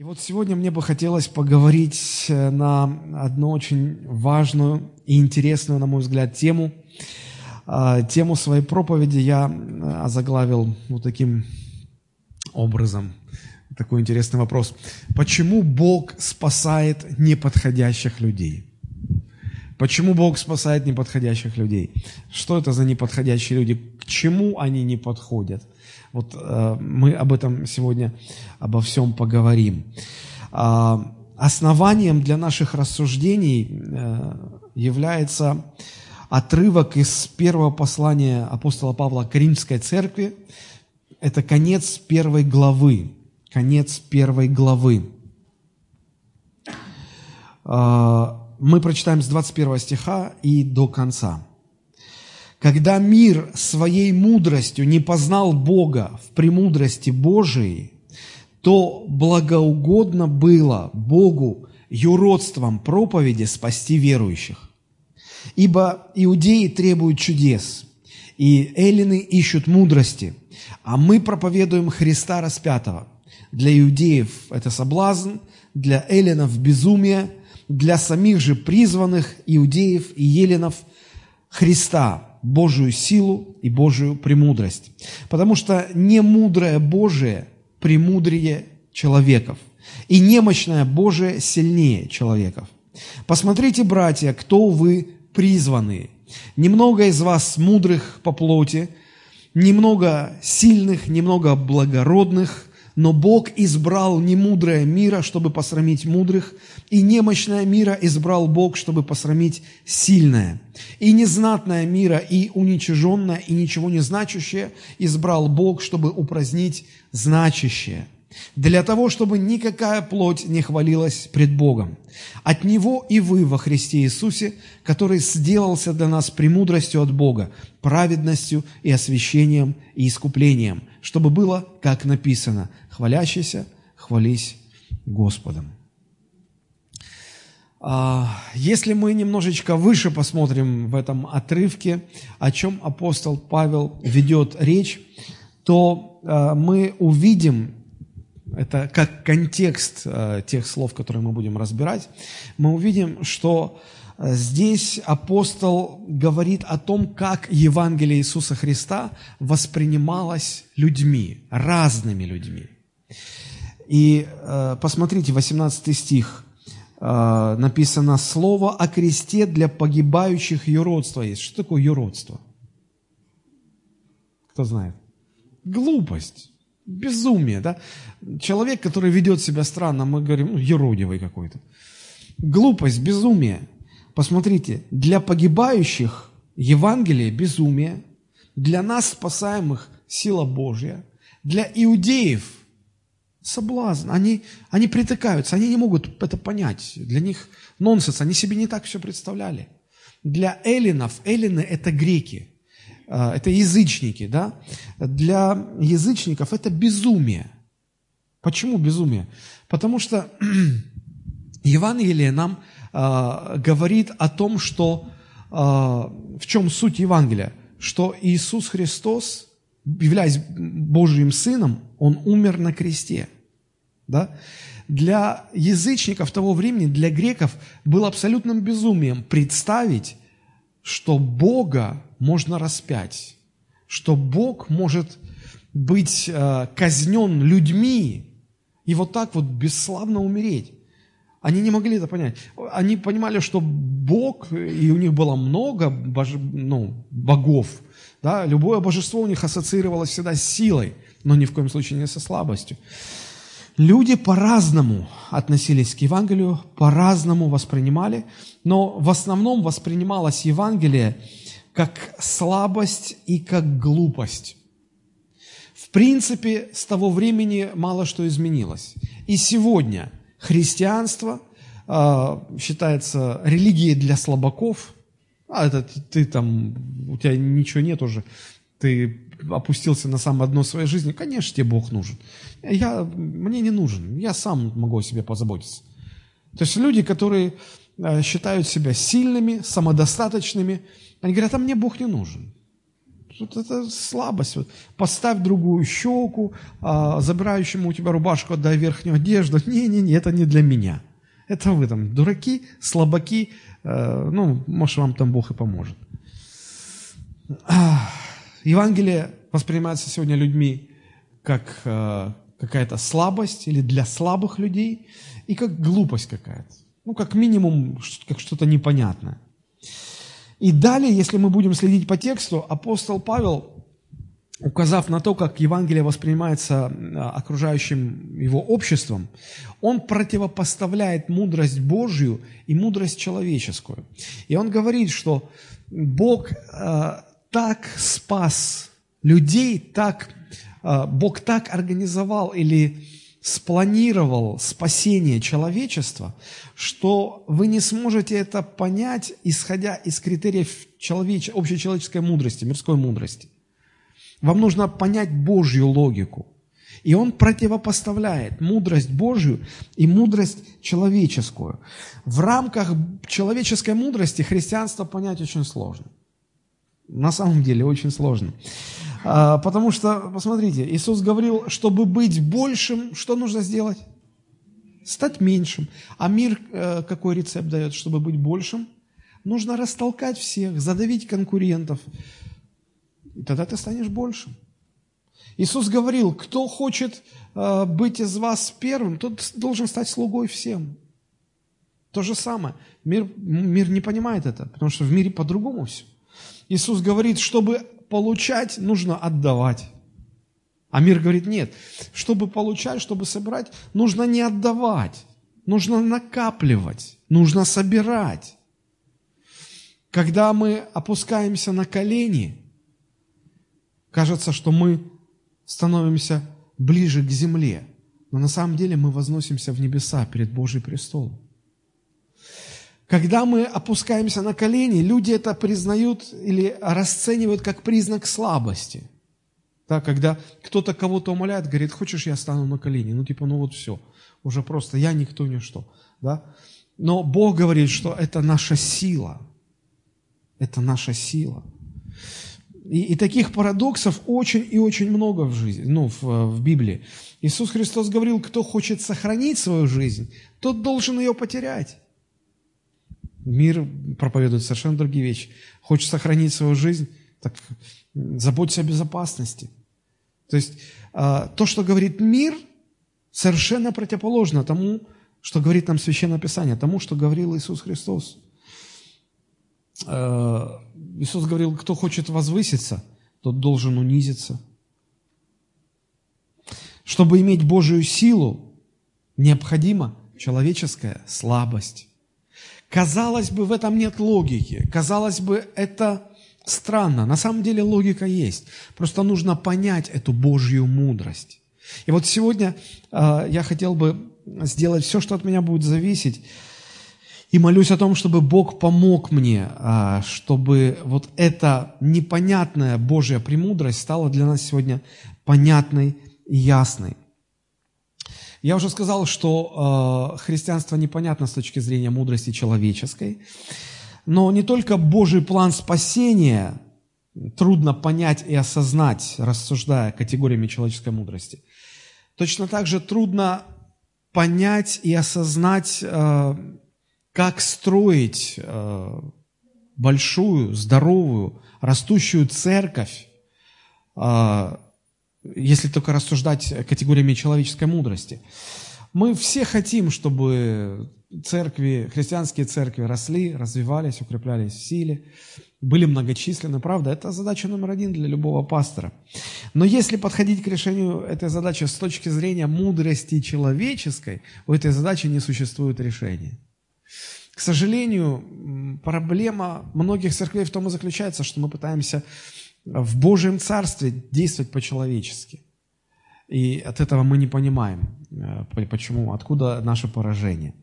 И вот сегодня мне бы хотелось поговорить э, на одну очень важную и интересную, на мой взгляд, тему. А, тему своей проповеди я э, озаглавил вот таким образом. Такой интересный вопрос. Почему Бог спасает неподходящих людей? Почему Бог спасает неподходящих людей? Что это за неподходящие люди? К чему они не подходят? Вот э, мы об этом сегодня, обо всем поговорим. Э, основанием для наших рассуждений э, является отрывок из первого послания апостола Павла к Римской церкви. Это конец первой главы. Конец первой главы. Э, мы прочитаем с 21 стиха и до конца. Когда мир своей мудростью не познал Бога в премудрости Божией, то благоугодно было Богу юродством проповеди спасти верующих. Ибо иудеи требуют чудес, и эллины ищут мудрости, а мы проповедуем Христа распятого. Для иудеев это соблазн, для эллинов безумие, для самих же призванных иудеев и еленов Христа, Божию силу и Божию премудрость. Потому что немудрое Божие премудрее человеков, и немощное Божие сильнее человеков. Посмотрите, братья, кто вы призванные. Немного из вас мудрых по плоти, немного сильных, немного благородных, но Бог избрал немудрое мира, чтобы посрамить мудрых, и немощное мира избрал Бог, чтобы посрамить сильное. И незнатное мира, и уничиженное, и ничего не значащее избрал Бог, чтобы упразднить значащее – для того, чтобы никакая плоть не хвалилась пред Богом. От Него и вы во Христе Иисусе, который сделался для нас премудростью от Бога, праведностью и освящением и искуплением, чтобы было, как написано, хвалящийся, хвались Господом. А, если мы немножечко выше посмотрим в этом отрывке, о чем апостол Павел ведет речь, то а, мы увидим это как контекст э, тех слов, которые мы будем разбирать, мы увидим, что здесь апостол говорит о том, как Евангелие Иисуса Христа воспринималось людьми, разными людьми. И э, посмотрите, 18 стих написано «Слово о кресте для погибающих юродство есть». Что такое юродство? Кто знает? Глупость безумие, да? Человек, который ведет себя странно, мы говорим, ну, еродивый какой-то. Глупость, безумие. Посмотрите, для погибающих Евангелие – безумие, для нас, спасаемых, сила Божья, для иудеев – соблазн. Они, они притыкаются, они не могут это понять. Для них нонсенс, они себе не так все представляли. Для эллинов, эллины – это греки – а, это язычники, да? Для язычников это безумие. Почему безумие? Потому что Евангелие нам э, говорит о том, что э, в чем суть Евангелия, что Иисус Христос, являясь Божьим Сыном, Он умер на кресте. Да? Для язычников того времени, для греков, было абсолютным безумием представить, что Бога можно распять, что Бог может быть э, казнен людьми и вот так вот бесславно умереть. Они не могли это понять. Они понимали, что Бог, и у них было много боже, ну, богов, да, любое божество у них ассоциировалось всегда с силой, но ни в коем случае не со слабостью. Люди по-разному относились к Евангелию, по-разному воспринимали, но в основном воспринималось Евангелие как слабость и как глупость. В принципе, с того времени мало что изменилось. И сегодня христианство э, считается религией для слабаков. А это ты там, у тебя ничего нет уже, ты опустился на самое дно своей жизни, конечно, тебе Бог нужен. Я, мне не нужен, я сам могу о себе позаботиться. То есть люди, которые э, считают себя сильными, самодостаточными, они говорят, а мне Бог не нужен. Вот это слабость. Вот. Поставь другую щеку, а, забирающему у тебя рубашку отдай верхнюю одежду. Не-не-не, это не для меня. Это вы там дураки, слабаки. Э, ну, может, вам там Бог и поможет. Евангелие воспринимается сегодня людьми как э, какая-то слабость или для слабых людей и как глупость какая-то. Ну, как минимум, как что-то непонятное. И далее, если мы будем следить по тексту, апостол Павел, указав на то, как Евангелие воспринимается а, окружающим его обществом, он противопоставляет мудрость Божью и мудрость человеческую. И он говорит, что Бог э, так спас людей, так, э, Бог так организовал или спланировал спасение человечества, что вы не сможете это понять, исходя из критериев человеч... общечеловеческой мудрости, мирской мудрости. Вам нужно понять Божью логику. И он противопоставляет мудрость Божью и мудрость человеческую. В рамках человеческой мудрости христианство понять очень сложно. На самом деле очень сложно. А, потому что, посмотрите, Иисус говорил, чтобы быть большим, что нужно сделать? Стать меньшим. А мир э, какой рецепт дает, чтобы быть большим? Нужно растолкать всех, задавить конкурентов. И тогда ты станешь большим. Иисус говорил, кто хочет э, быть из вас первым, тот должен стать слугой всем. То же самое. Мир, мир не понимает это, потому что в мире по-другому все. Иисус говорит, чтобы получать, нужно отдавать. А мир говорит, нет, чтобы получать, чтобы собирать, нужно не отдавать, нужно накапливать, нужно собирать. Когда мы опускаемся на колени, кажется, что мы становимся ближе к земле, но на самом деле мы возносимся в небеса перед Божий престолом. Когда мы опускаемся на колени, люди это признают или расценивают как признак слабости. Да, когда кто-то кого-то умоляет, говорит, хочешь, я стану на колени? Ну, типа, ну вот все, уже просто я никто, ничто. Да? Но Бог говорит, что это наша сила. Это наша сила. И, и таких парадоксов очень и очень много в жизни, ну, в, в Библии. Иисус Христос говорил, кто хочет сохранить свою жизнь, тот должен ее потерять. Мир проповедует совершенно другие вещи. Хочешь сохранить свою жизнь, так заботься о безопасности. То есть а, то, что говорит мир, совершенно противоположно тому, что говорит нам Священное Писание, тому, что говорил Иисус Христос. А, Иисус говорил, кто хочет возвыситься, тот должен унизиться. Чтобы иметь Божию силу, необходима человеческая слабость. Казалось бы, в этом нет логики. Казалось бы, это странно. На самом деле логика есть. Просто нужно понять эту Божью мудрость. И вот сегодня э, я хотел бы сделать все, что от меня будет зависеть, и молюсь о том, чтобы Бог помог мне, э, чтобы вот эта непонятная Божья премудрость стала для нас сегодня понятной и ясной. Я уже сказал, что э, христианство непонятно с точки зрения мудрости человеческой, но не только Божий план спасения трудно понять и осознать, рассуждая категориями человеческой мудрости. Точно так же трудно понять и осознать, э, как строить э, большую, здоровую, растущую церковь, э, если только рассуждать категориями человеческой мудрости. Мы все хотим, чтобы церкви, христианские церкви росли, развивались, укреплялись в силе, были многочисленны, правда, это задача номер один для любого пастора. Но если подходить к решению этой задачи с точки зрения мудрости человеческой, у этой задачи не существует решения. К сожалению, проблема многих церквей в том и заключается, что мы пытаемся в Божьем Царстве действовать по-человечески. И от этого мы не понимаем, э, почему, откуда наше поражение.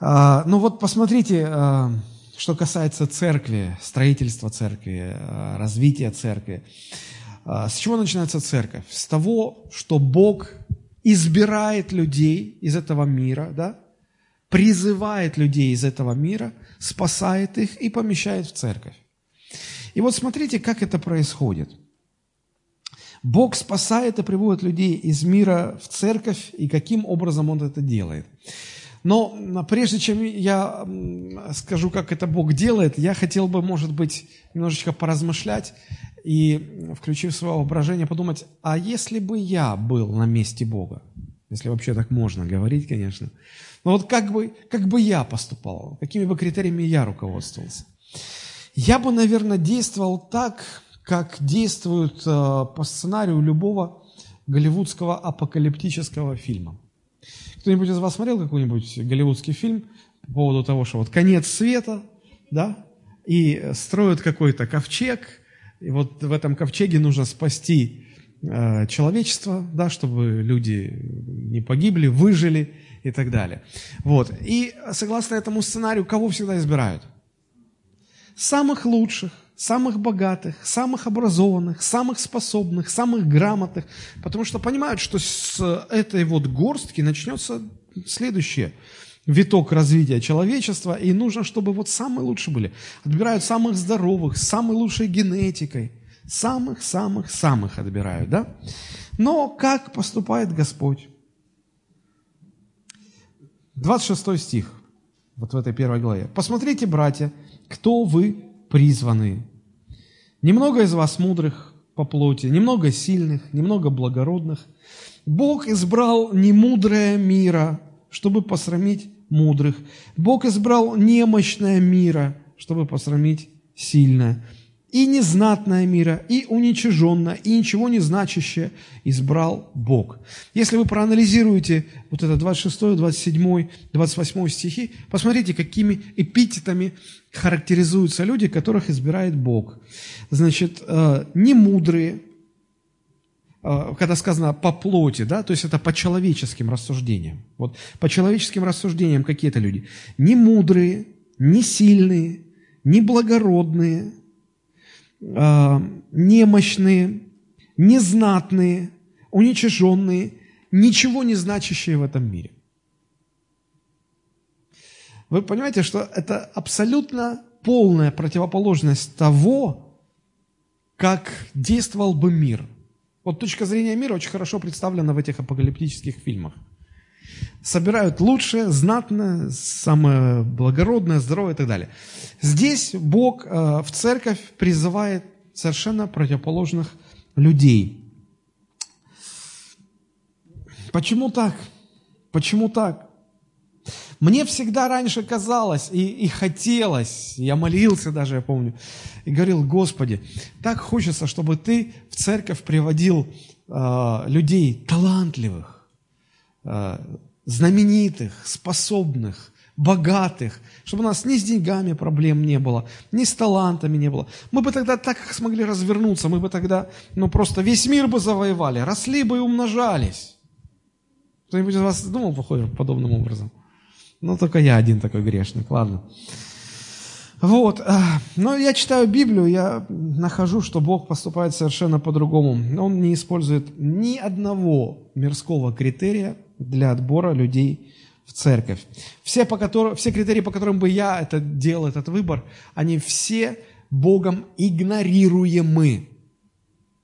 А, ну вот посмотрите, э, что касается церкви, строительства церкви, э, развития церкви. А, с чего начинается церковь? С того, что Бог избирает людей из этого мира, да? призывает людей из этого мира, спасает их и помещает в церковь. И вот смотрите, как это происходит. Бог спасает и приводит людей из мира в церковь, и каким образом Он это делает. Но прежде чем я скажу, как это Бог делает, я хотел бы, может быть, немножечко поразмышлять и, включив свое воображение, подумать, а если бы я был на месте Бога? Если вообще так можно говорить, конечно. Но вот как бы, как бы я поступал, какими бы критериями я руководствовался? Я бы, наверное, действовал так, как действуют э, по сценарию любого голливудского апокалиптического фильма. Кто-нибудь из вас смотрел какой-нибудь голливудский фильм по поводу того, что вот конец света, да, и строят какой-то ковчег, и вот в этом ковчеге нужно спасти э, человечество, да, чтобы люди не погибли, выжили и так далее. Вот. И согласно этому сценарию, кого всегда избирают? Самых лучших, самых богатых, самых образованных, самых способных, самых грамотных, потому что понимают, что с этой вот горстки начнется следующее виток развития человечества, и нужно, чтобы вот самые лучшие были. Отбирают самых здоровых, с самой лучшей генетикой, самых-самых-самых отбирают, да? Но как поступает Господь? 26 стих, вот в этой первой главе. «Посмотрите, братья, кто вы призваны. Немного из вас мудрых по плоти, немного сильных, немного благородных. Бог избрал немудрое мира, чтобы посрамить мудрых. Бог избрал немощное мира, чтобы посрамить сильное и незнатное мира, и уничиженное, и ничего не значащее избрал Бог. Если вы проанализируете вот это 26, 27, 28 стихи, посмотрите, какими эпитетами характеризуются люди, которых избирает Бог. Значит, э, не мудрые, э, когда сказано по плоти, да, то есть это по человеческим рассуждениям. Вот по человеческим рассуждениям какие-то люди. Не мудрые, не сильные, не благородные, э, немощные, незнатные, уничиженные, ничего не значащие в этом мире. Вы понимаете, что это абсолютно полная противоположность того, как действовал бы мир. Вот точка зрения мира очень хорошо представлена в этих апокалиптических фильмах. Собирают лучшее, знатное, самое благородное, здоровое и так далее. Здесь Бог э, в церковь призывает совершенно противоположных людей. Почему так? Почему так? Мне всегда раньше казалось и, и хотелось, я молился даже, я помню, и говорил, Господи, так хочется, чтобы Ты в церковь приводил э, людей талантливых, знаменитых, способных, богатых, чтобы у нас ни с деньгами проблем не было, ни с талантами не было. Мы бы тогда так смогли развернуться, мы бы тогда, ну просто весь мир бы завоевали, росли бы и умножались. Кто-нибудь из вас думал подобным образом? Ну, только я один такой грешник, ладно. Вот, а, но я читаю Библию, я нахожу, что Бог поступает совершенно по-другому. Он не использует ни одного мирского критерия для отбора людей в церковь. Все, по которым, все критерии, по которым бы я это делал, этот выбор, они все Богом игнорируемы.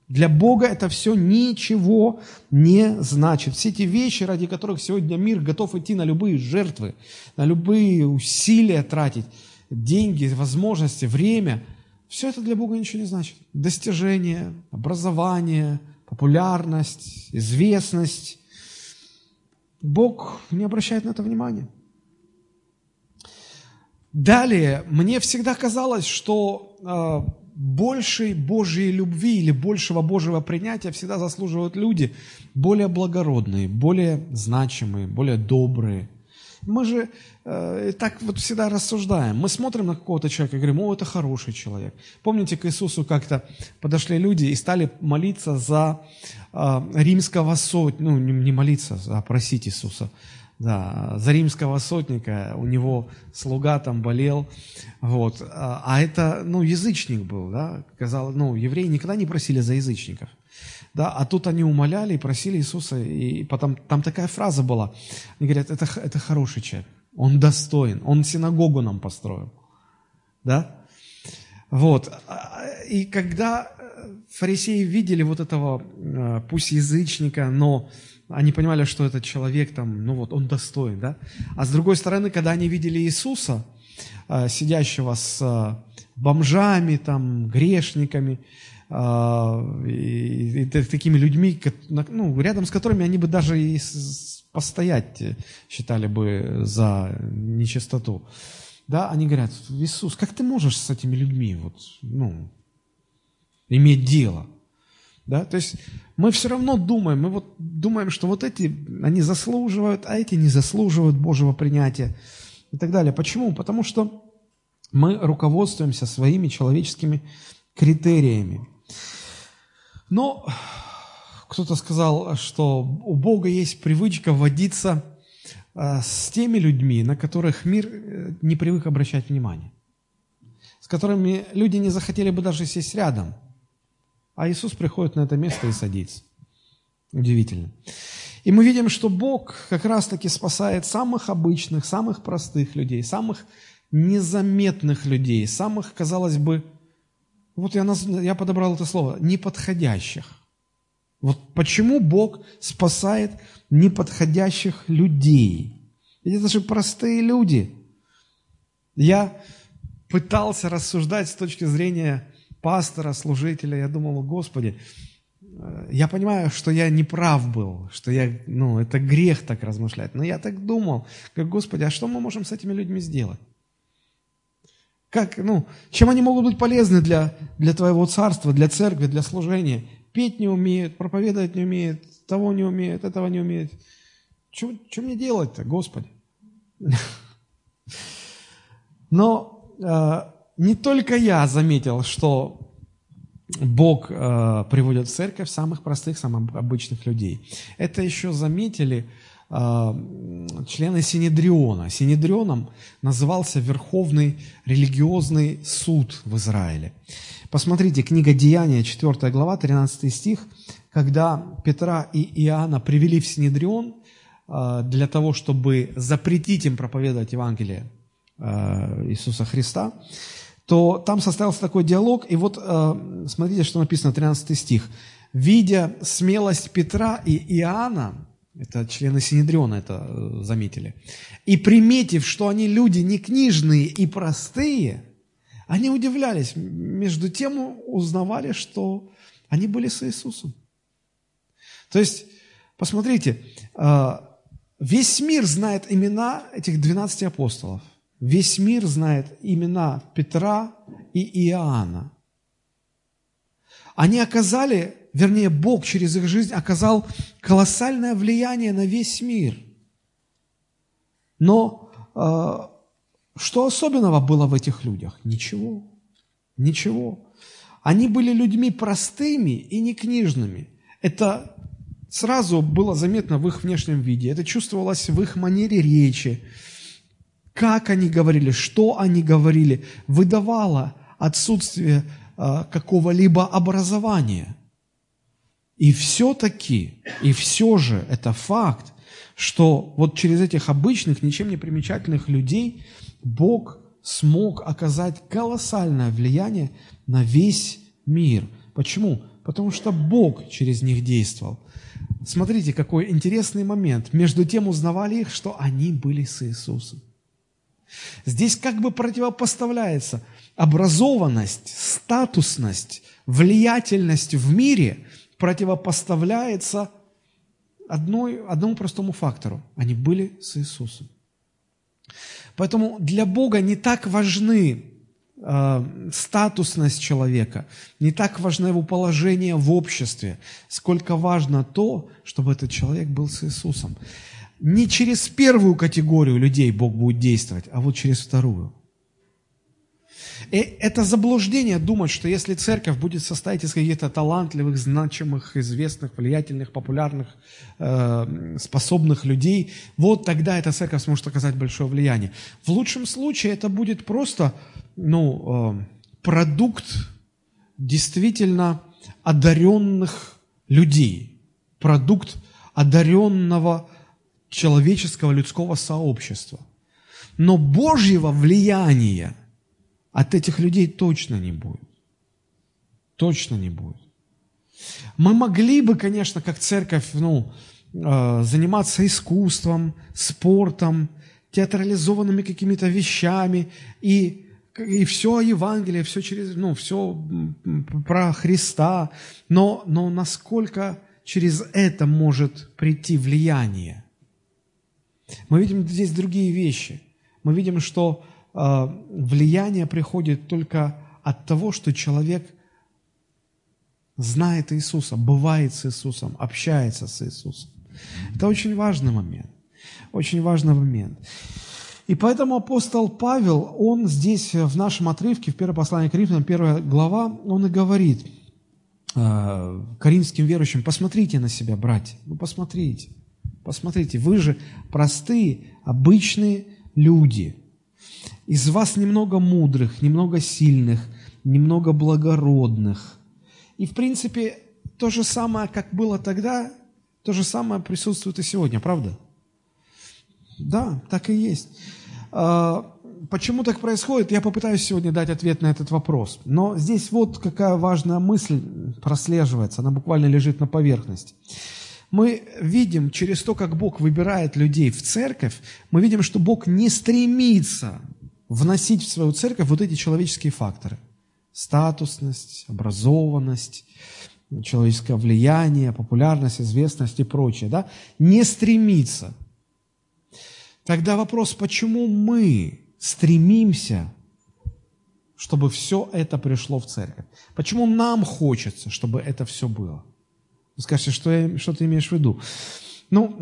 Для Бога это все ничего не значит. Все эти вещи, ради которых сегодня мир готов идти на любые жертвы, на любые усилия тратить, деньги, возможности, время, все это для Бога ничего не значит. Достижение, образование, популярность, известность. Бог не обращает на это внимания. Далее, мне всегда казалось, что а, большей Божьей любви или большего Божьего принятия всегда заслуживают люди более благородные, более значимые, более добрые. Мы же э, так вот всегда рассуждаем. Мы смотрим на какого-то человека и говорим, о, это хороший человек. Помните, к Иисусу как-то подошли люди и стали молиться за э, римского сотника, ну, не молиться, а просить Иисуса да, за римского сотника, у него слуга там болел, вот, а, а это, ну, язычник был, да, казалось, ну, евреи никогда не просили за язычников, да, а тут они умоляли и просили Иисуса, и потом, там такая фраза была, они говорят, это, это хороший человек, он достоин, он синагогу нам построил, да, вот, и когда э, фарисеи видели вот этого, э, пусть язычника, но они понимали, что этот человек там, ну вот, он достоин, да? А с другой стороны, когда они видели Иисуса, э, сидящего с бомжами, там, грешниками, и, и, и такими людьми, ну, рядом с которыми они бы даже и постоять считали бы за нечистоту. Да, они говорят, Иисус, как ты можешь с этими людьми вот, ну, иметь дело? Да, то есть мы все равно думаем, мы вот думаем, что вот эти, они заслуживают, а эти не заслуживают Божьего принятия и так далее. Почему? Потому что мы руководствуемся своими человеческими критериями. Но кто-то сказал, что у Бога есть привычка водиться а, с теми людьми, на которых мир э, не привык обращать внимание, с которыми люди не захотели бы даже сесть рядом. А Иисус приходит на это место и садится. Удивительно. И мы видим, что Бог как раз-таки спасает самых обычных, самых простых людей, самых незаметных людей, самых, казалось бы, вот я, я подобрал это слово, неподходящих. Вот почему Бог спасает неподходящих людей? Ведь это же простые люди. Я пытался рассуждать с точки зрения пастора, служителя. Я думал, Господи, э, я понимаю, что я не прав был, что я, ну, это грех так размышлять. Но я так думал, как, Господи, а что мы можем с этими людьми сделать? Как, ну, чем они могут быть полезны для, для Твоего царства, для церкви, для служения? петь не умеют, проповедовать не умеют, того не умеют, этого не умеют. Что, мне делать-то, Господи? Но э, не только я заметил, что Бог э, приводит в церковь самых простых, самых обычных людей. Это еще заметили э, члены Синедриона. Синедрионом назывался Верховный религиозный суд в Израиле. Посмотрите, книга Деяния, 4 глава, 13 стих, когда Петра и Иоанна привели в Синедрион э, для того, чтобы запретить им проповедовать Евангелие э, Иисуса Христа, то там состоялся такой диалог, и вот э, смотрите, что написано, 13 стих. «Видя смелость Петра и Иоанна, это члены Синедриона это заметили, и приметив, что они люди не книжные и простые, они удивлялись, между тем узнавали, что они были с Иисусом. То есть, посмотрите, а, весь мир знает имена этих 12 апостолов. Весь мир знает имена Петра и Иоанна. Они оказали, вернее, Бог через их жизнь оказал колоссальное влияние на весь мир. Но а, что особенного было в этих людях? Ничего. Ничего. Они были людьми простыми и не книжными. Это сразу было заметно в их внешнем виде. Это чувствовалось в их манере речи. Как они говорили, что они говорили, выдавало отсутствие э, какого-либо образования. И все-таки, и все же это факт, что вот через этих обычных, ничем не примечательных людей – Бог смог оказать колоссальное влияние на весь мир. Почему? Потому что Бог через них действовал. Смотрите, какой интересный момент. Между тем узнавали их, что они были с Иисусом. Здесь как бы противопоставляется образованность, статусность, влиятельность в мире противопоставляется одной, одному простому фактору. Они были с Иисусом. Поэтому для Бога не так важны э, статусность человека, не так важно его положение в обществе, сколько важно то, чтобы этот человек был с Иисусом. Не через первую категорию людей Бог будет действовать, а вот через вторую. И это заблуждение думать, что если церковь будет состоять из каких-то талантливых, значимых, известных, влиятельных, популярных, э, способных людей, вот тогда эта церковь сможет оказать большое влияние. В лучшем случае это будет просто ну, э, продукт действительно одаренных людей, продукт одаренного человеческого людского сообщества. Но Божьего влияния – от этих людей точно не будет. Точно не будет. Мы могли бы, конечно, как церковь, ну, э, заниматься искусством, спортом, театрализованными какими-то вещами и и все Евангелие, все через, ну, все про Христа, но, но насколько через это может прийти влияние? Мы видим здесь другие вещи. Мы видим, что влияние приходит только от того, что человек знает Иисуса, бывает с Иисусом, общается с Иисусом. Это очень важный момент. Очень важный момент. И поэтому апостол Павел, он здесь в нашем отрывке, в первом послании к Римлянам, первая глава, он и говорит э, коринфским верующим, посмотрите на себя, братья, ну посмотрите, посмотрите, вы же простые, обычные люди. Из вас немного мудрых, немного сильных, немного благородных, и, в принципе, то же самое, как было тогда, то же самое присутствует и сегодня, правда? Да, так и есть. А, почему так происходит? Я попытаюсь сегодня дать ответ на этот вопрос. Но здесь вот какая важная мысль прослеживается, она буквально лежит на поверхности. Мы видим через то, как Бог выбирает людей в церковь, мы видим, что Бог не стремится вносить в свою церковь вот эти человеческие факторы статусность, образованность, человеческое влияние, популярность, известность и прочее, да, не стремится. Тогда вопрос, почему мы стремимся, чтобы все это пришло в церковь? Почему нам хочется, чтобы это все было? Вы скажете, что, я, что ты имеешь в виду? Ну,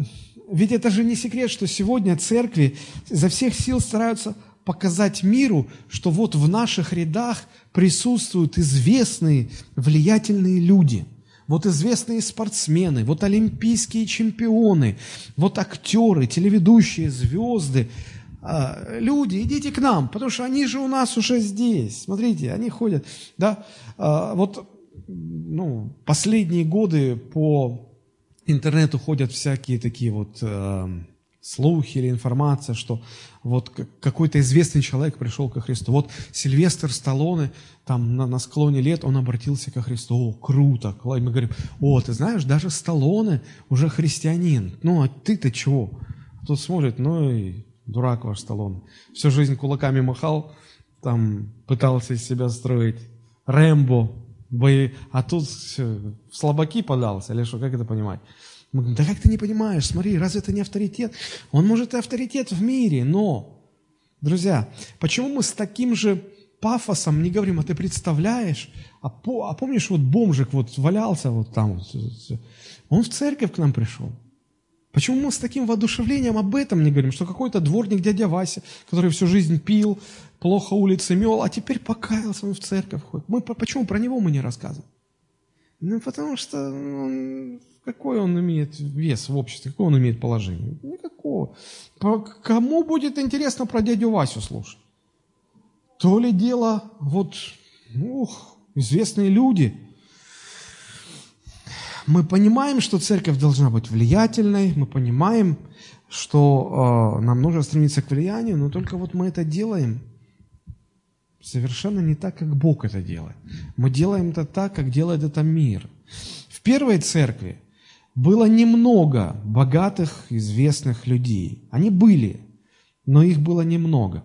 ведь это же не секрет, что сегодня церкви изо всех сил стараются показать миру, что вот в наших рядах присутствуют известные, влиятельные люди. Вот известные спортсмены, вот олимпийские чемпионы, вот актеры, телеведущие, звезды. А, люди, идите к нам, потому что они же у нас уже здесь. Смотрите, они ходят. Да? А, вот ну, последние годы по интернету ходят всякие такие вот э, слухи или информация, что вот какой-то известный человек пришел ко Христу. Вот Сильвестр Сталлоне, там на, на склоне лет, он обратился ко Христу. О, круто! И мы говорим, о, ты знаешь, даже Сталлоне уже христианин. Ну, а ты-то чего? А тут смотрит, ну и дурак ваш Сталлоне. Всю жизнь кулаками махал, там пытался из себя строить. Рэмбо, бои, а тут все, в слабаки подался, или что, как это понимать? Мы говорим, да как ты не понимаешь, смотри, разве это не авторитет? Он может и авторитет в мире, но, друзья, почему мы с таким же пафосом не говорим, а ты представляешь, а, по, а помнишь, вот бомжик вот валялся вот там, он в церковь к нам пришел. Почему мы с таким воодушевлением об этом не говорим, что какой-то дворник дядя Вася, который всю жизнь пил, плохо улицы мел, а теперь покаялся, он в церковь ходит. Мы, почему про него мы не рассказываем? Ну, потому что он какой он имеет вес в обществе, какое он имеет положение? Никакого. Кому будет интересно про дядю Васю слушать? То ли дело, вот, ух, известные люди. Мы понимаем, что церковь должна быть влиятельной, мы понимаем, что э, нам нужно стремиться к влиянию, но только вот мы это делаем совершенно не так, как Бог это делает. Мы делаем это так, как делает это мир. В первой церкви было немного богатых, известных людей. Они были, но их было немного.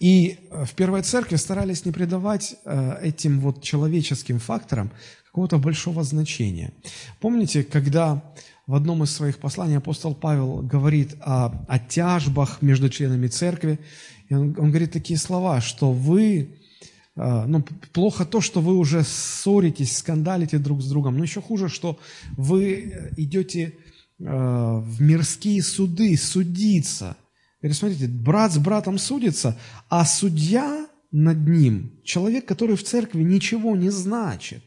И в Первой Церкви старались не придавать э, этим вот человеческим факторам какого-то большого значения. Помните, когда в одном из своих посланий апостол Павел говорит о, о тяжбах между членами церкви, и он, он говорит такие слова, что вы ну, плохо то, что вы уже ссоритесь, скандалите друг с другом, но еще хуже, что вы идете а, в мирские суды судиться. Говорит, смотрите, брат с братом судится, а судья над ним, человек, который в церкви ничего не значит.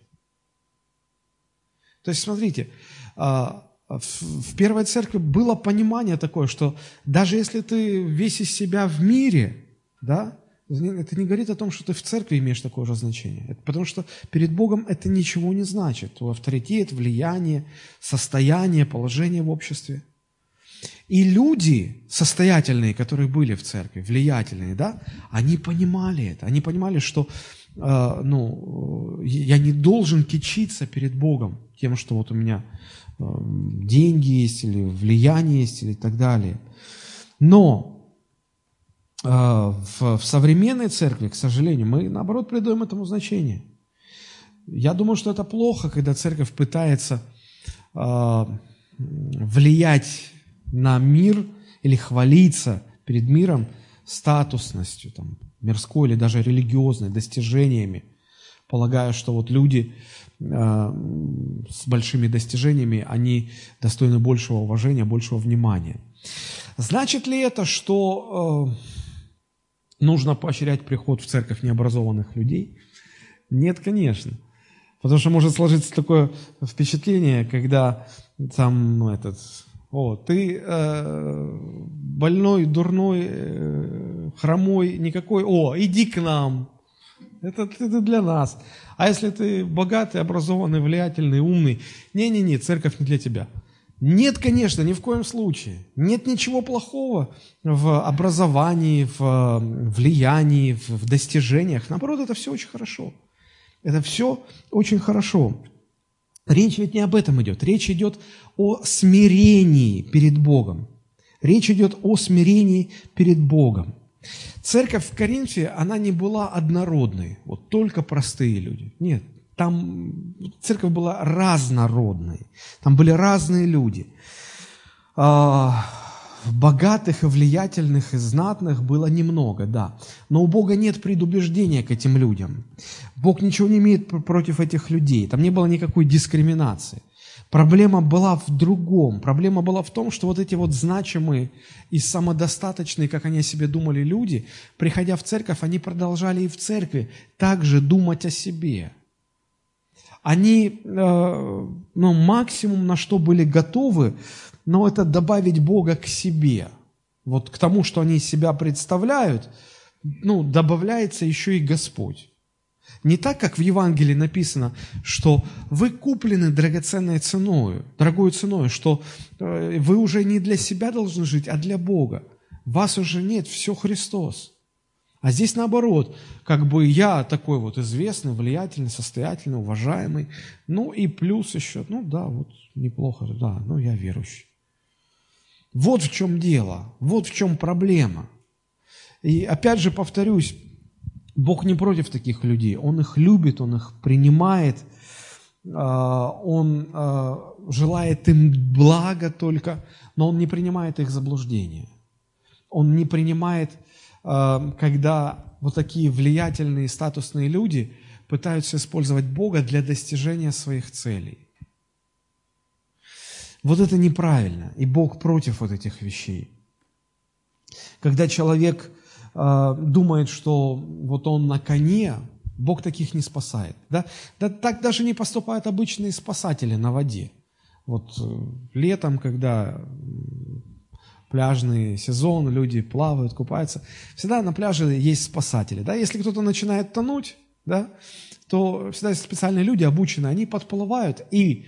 То есть, смотрите, а, в первой церкви было понимание такое, что даже если ты весь из себя в мире, да, это не говорит о том, что ты в церкви имеешь такое же значение. Это потому что перед Богом это ничего не значит. Твой авторитет, влияние, состояние, положение в обществе. И люди состоятельные, которые были в церкви, влиятельные, да, они понимали это. Они понимали, что э, ну, я не должен кичиться перед Богом тем, что вот у меня э, деньги есть, или влияние есть, или так далее. Но э, в, в современной церкви, к сожалению, мы, наоборот, придаем этому значение. Я думаю, что это плохо, когда церковь пытается э, влиять на мир или хвалиться перед миром статусностью, там, мирской или даже религиозной, достижениями, полагая, что вот люди э, с большими достижениями, они достойны большего уважения, большего внимания. Значит ли это, что нужно поощрять приход в церковь необразованных людей? Нет, конечно. Потому что может сложиться такое впечатление, когда там ну, этот, о, ты э, больной, дурной, э, хромой, никакой, о, иди к нам. Это, это для нас. А если ты богатый, образованный, влиятельный, умный, не-не-не, церковь не для тебя. Нет, конечно, ни в коем случае. Нет ничего плохого в образовании, в влиянии, в достижениях. Наоборот, это все очень хорошо. Это все очень хорошо. Речь ведь не об этом идет. Речь идет о смирении перед Богом. Речь идет о смирении перед Богом. Церковь в Коринфе, она не была однородной, вот только простые люди. Нет, там церковь была разнородной, там были разные люди. А, богатых и влиятельных и знатных было немного, да. Но у Бога нет предубеждения к этим людям. Бог ничего не имеет против этих людей. Там не было никакой дискриминации. Проблема была в другом. Проблема была в том, что вот эти вот значимые и самодостаточные, как они о себе думали, люди, приходя в церковь, они продолжали и в церкви также думать о себе. Они, э, ну, максимум, на что были готовы, но это добавить Бога к себе. Вот к тому, что они себя представляют, ну, добавляется еще и Господь. Не так, как в Евангелии написано, что вы куплены драгоценной ценой, дорогой ценой, что э, вы уже не для себя должны жить, а для Бога. Вас уже нет, все Христос. А здесь наоборот, как бы я такой вот известный, влиятельный, состоятельный, уважаемый, ну и плюс еще, ну да, вот неплохо, да, ну я верующий. Вот в чем дело, вот в чем проблема. И опять же повторюсь, Бог не против таких людей, Он их любит, Он их принимает, а, Он а, желает им блага только, но Он не принимает их заблуждения. Он не принимает, когда вот такие влиятельные, статусные люди пытаются использовать Бога для достижения своих целей. Вот это неправильно, и Бог против вот этих вещей. Когда человек э, думает, что вот он на коне, Бог таких не спасает. Да? да так даже не поступают обычные спасатели на воде. Вот э, летом, когда пляжный сезон, люди плавают, купаются, всегда на пляже есть спасатели. Да? Если кто-то начинает тонуть, да, то всегда есть специальные люди, обученные, они подплывают. И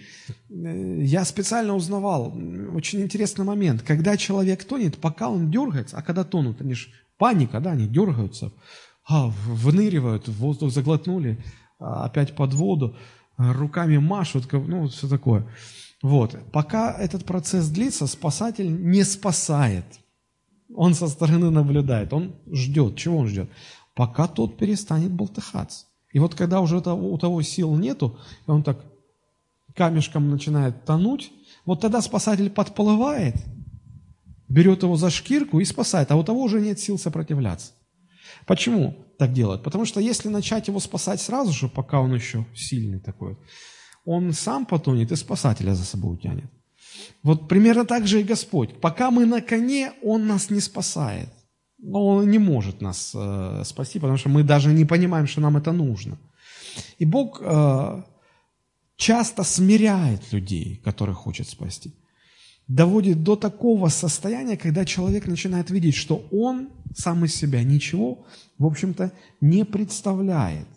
э, я специально узнавал, очень интересный момент, когда человек тонет, пока он дергается, а когда тонут, они же паника, да, они дергаются, а, выныривают, воздух заглотнули, а, опять под воду, руками машут, ну, все такое. Вот. Пока этот процесс длится, спасатель не спасает. Он со стороны наблюдает, он ждет. Чего он ждет? Пока тот перестанет болтыхаться. И вот когда уже у того сил нету, и он так камешком начинает тонуть, вот тогда спасатель подплывает, берет его за шкирку и спасает, а у того уже нет сил сопротивляться. Почему так делают? Потому что если начать его спасать сразу же, пока он еще сильный такой, он сам потонет и спасателя за собой утянет. Вот примерно так же и Господь. Пока мы на коне, Он нас не спасает но он не может нас э, спасти, потому что мы даже не понимаем, что нам это нужно. И Бог э, часто смиряет людей, которых хочет спасти. Доводит до такого состояния, когда человек начинает видеть, что он сам из себя ничего, в общем-то, не представляет.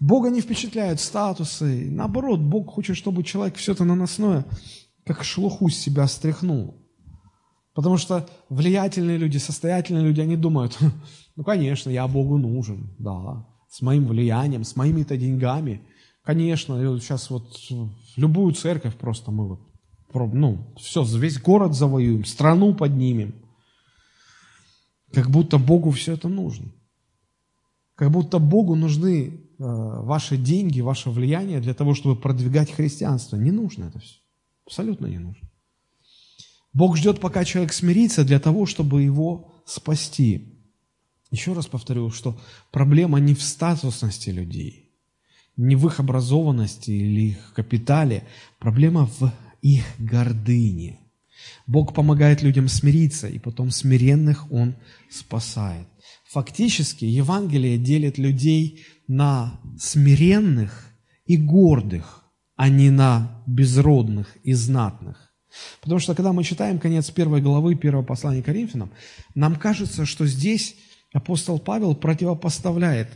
Бога не впечатляют статусы. Наоборот, Бог хочет, чтобы человек все это наносное, как шелуху с себя стряхнул. Потому что влиятельные люди, состоятельные люди, они думают, ну, конечно, я Богу нужен, да. с моим влиянием, с моими-то деньгами. Конечно, сейчас вот, любую церковь просто мы вот, ну, все, весь город завоюем, страну поднимем. Как будто Богу все это нужно. Как будто Богу нужны ваши деньги, ваше влияние для того, чтобы продвигать христианство. Не нужно это все. Абсолютно не нужно. Бог ждет, пока человек смирится для того, чтобы его спасти. Еще раз повторю, что проблема не в статусности людей, не в их образованности или их капитале. Проблема в их гордыне. Бог помогает людям смириться, и потом смиренных Он спасает. Фактически Евангелие делит людей на смиренных и гордых, а не на безродных и знатных. Потому что когда мы читаем конец первой главы первого послания Коринфянам, нам кажется, что здесь апостол Павел противопоставляет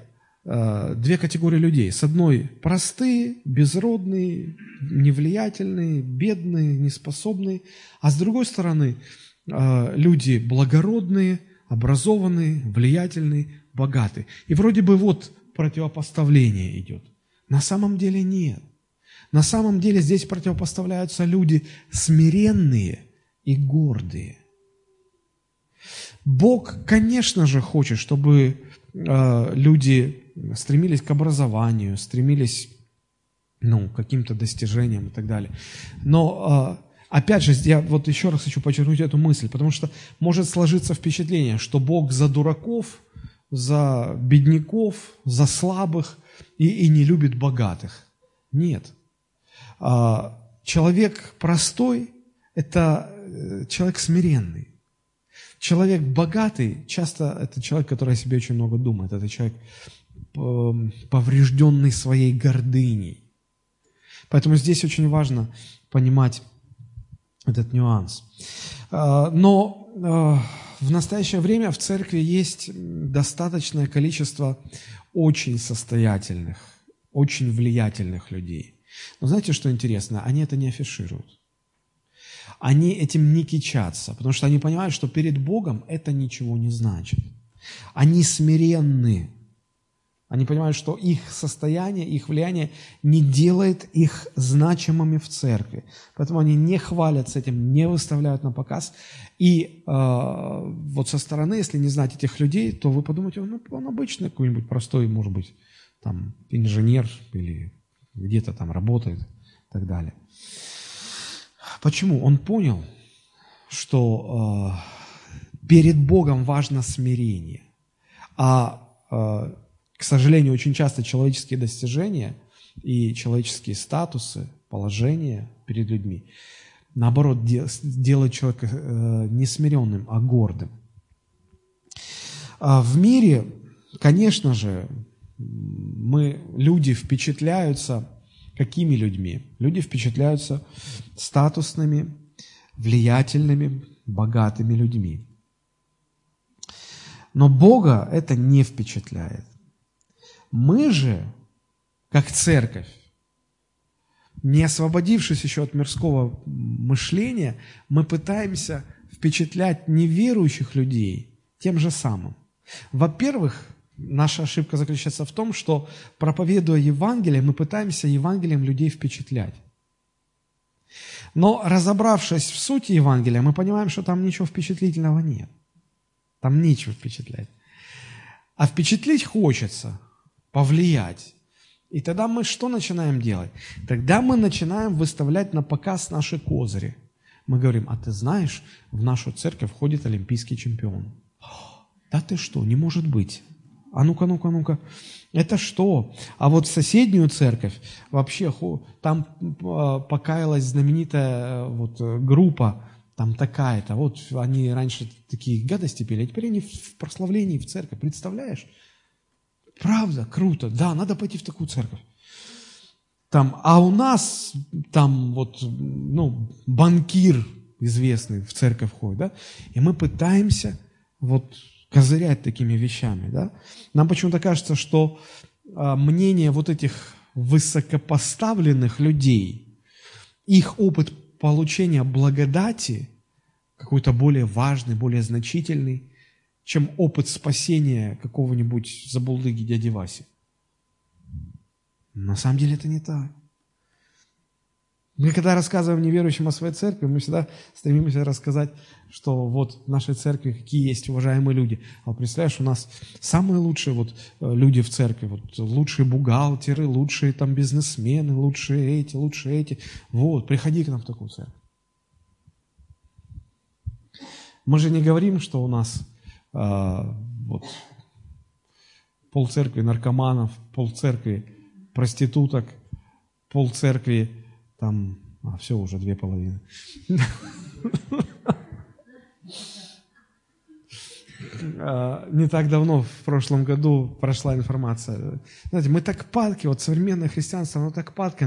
э, две категории людей. С одной простые, безродные, невлиятельные, бедные, неспособные, а с другой стороны э, люди благородные, образованные, влиятельные, богатые. И вроде бы вот противопоставление идет. На самом деле нет. На самом деле здесь противопоставляются люди смиренные и гордые. Бог, конечно же, хочет, чтобы э, люди стремились к образованию, стремились ну, к каким-то достижениям и так далее. Но, э, опять же, я вот еще раз хочу подчеркнуть эту мысль, потому что может сложиться впечатление, что Бог за дураков, за бедняков, за слабых и, и не любит богатых. Нет. А, человек простой – это э, человек смиренный. Человек богатый, часто это человек, который о себе очень много думает. Это человек, эм, поврежденный своей гордыней. Поэтому здесь очень важно понимать этот нюанс. А, но э, в настоящее время в церкви есть достаточное количество очень состоятельных, очень влиятельных людей. Но знаете, что интересно? Они это не афишируют. Они этим не кичатся, потому что они понимают, что перед Богом это ничего не значит. Они смиренны. Они понимают, что их состояние, их влияние не делает их значимыми в церкви. Поэтому они не хвалятся этим, не выставляют на показ. И э, вот со стороны, если не знать этих людей, то вы подумаете, ну, он обычный какой-нибудь простой, может быть, там, инженер или где-то там работает и так далее. Почему? Он понял, что э, перед Богом важно смирение. А, э, к сожалению, очень часто человеческие достижения и человеческие статусы, положения перед людьми, наоборот, де, делают человека э, не смиренным, а гордым. А в мире, конечно же, мы, люди впечатляются какими людьми? Люди впечатляются статусными, влиятельными, богатыми людьми. Но Бога это не впечатляет. Мы же, как церковь, не освободившись еще от мирского мышления, мы пытаемся впечатлять неверующих людей тем же самым. Во-первых, Наша ошибка заключается в том, что проповедуя Евангелие, мы пытаемся Евангелием людей впечатлять. Но разобравшись в сути Евангелия, мы понимаем, что там ничего впечатлительного нет. Там нечего впечатлять. А впечатлить хочется, повлиять. И тогда мы что начинаем делать? Тогда мы начинаем выставлять на показ наши козыри. Мы говорим, а ты знаешь, в нашу церковь входит олимпийский чемпион. Да ты что, не может быть. А ну-ка, ну-ка, ну-ка. Это что? А вот в соседнюю церковь вообще там а, покаялась знаменитая э, вот э, группа, там такая-то. Вот они раньше такие гадости пели, а теперь они в прославлении в церковь. Представляешь? Правда, круто. Да, надо пойти в такую церковь. Там, а у нас там вот, ну, банкир известный в церковь ходит, да, и мы пытаемся вот козырять такими вещами. Да? Нам почему-то кажется, что а, мнение вот этих высокопоставленных людей, их опыт получения благодати какой-то более важный, более значительный, чем опыт спасения какого-нибудь забулдыги дяди Васи. На самом деле это не так. Мы когда рассказываем неверующим о своей церкви, мы всегда стремимся рассказать, что вот в нашей церкви какие есть уважаемые люди. А представляешь, у нас самые лучшие вот э, люди в церкви, вот лучшие бухгалтеры, лучшие там бизнесмены, лучшие эти, лучшие эти. Вот, приходи к нам в такую церковь. Мы же не говорим, что у нас вот, пол церкви наркоманов, пол церкви проституток, пол церкви там, а, все, уже две половины. А, не так давно, в прошлом году, прошла информация. Знаете, мы так падки, вот современное христианство, оно так падки.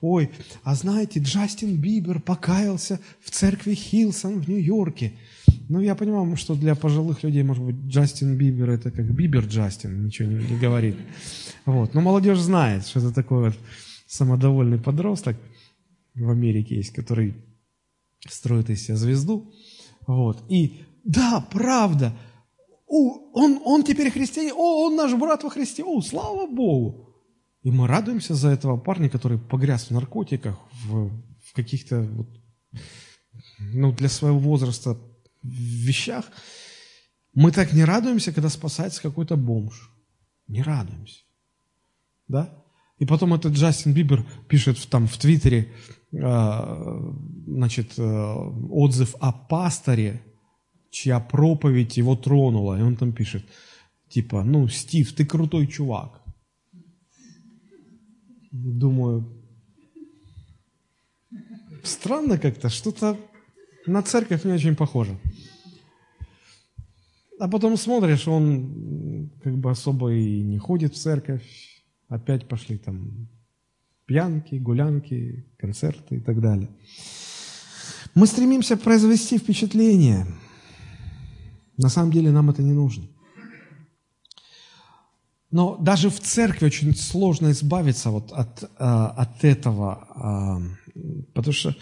Ой, а знаете, Джастин Бибер покаялся в церкви Хилсон в Нью-Йорке. Ну, я понимаю, что для пожилых людей, может быть, Джастин Бибер это как Бибер Джастин, ничего не, не говорит. Вот. Но молодежь знает, что это такой вот самодовольный подросток в Америке есть, который строит из себя звезду. Вот. И да, правда, о, он, он теперь христианин, о, он наш брат во Христе, о, слава Богу. И мы радуемся за этого парня, который погряз в наркотиках, в, в каких-то, вот, ну, для своего возраста вещах. Мы так не радуемся, когда спасается какой-то бомж. Не радуемся. Да? И потом этот Джастин Бибер пишет в, там в Твиттере, э, значит, э, отзыв о пасторе, чья проповедь его тронула. И он там пишет, типа, ну, Стив, ты крутой чувак. Думаю, странно как-то, что-то на церковь не очень похоже. А потом смотришь, он как бы особо и не ходит в церковь, опять пошли там пьянки, гулянки, концерты и так далее. Мы стремимся произвести впечатление. На самом деле нам это не нужно. Но даже в церкви очень сложно избавиться вот от, а, от этого, а, потому что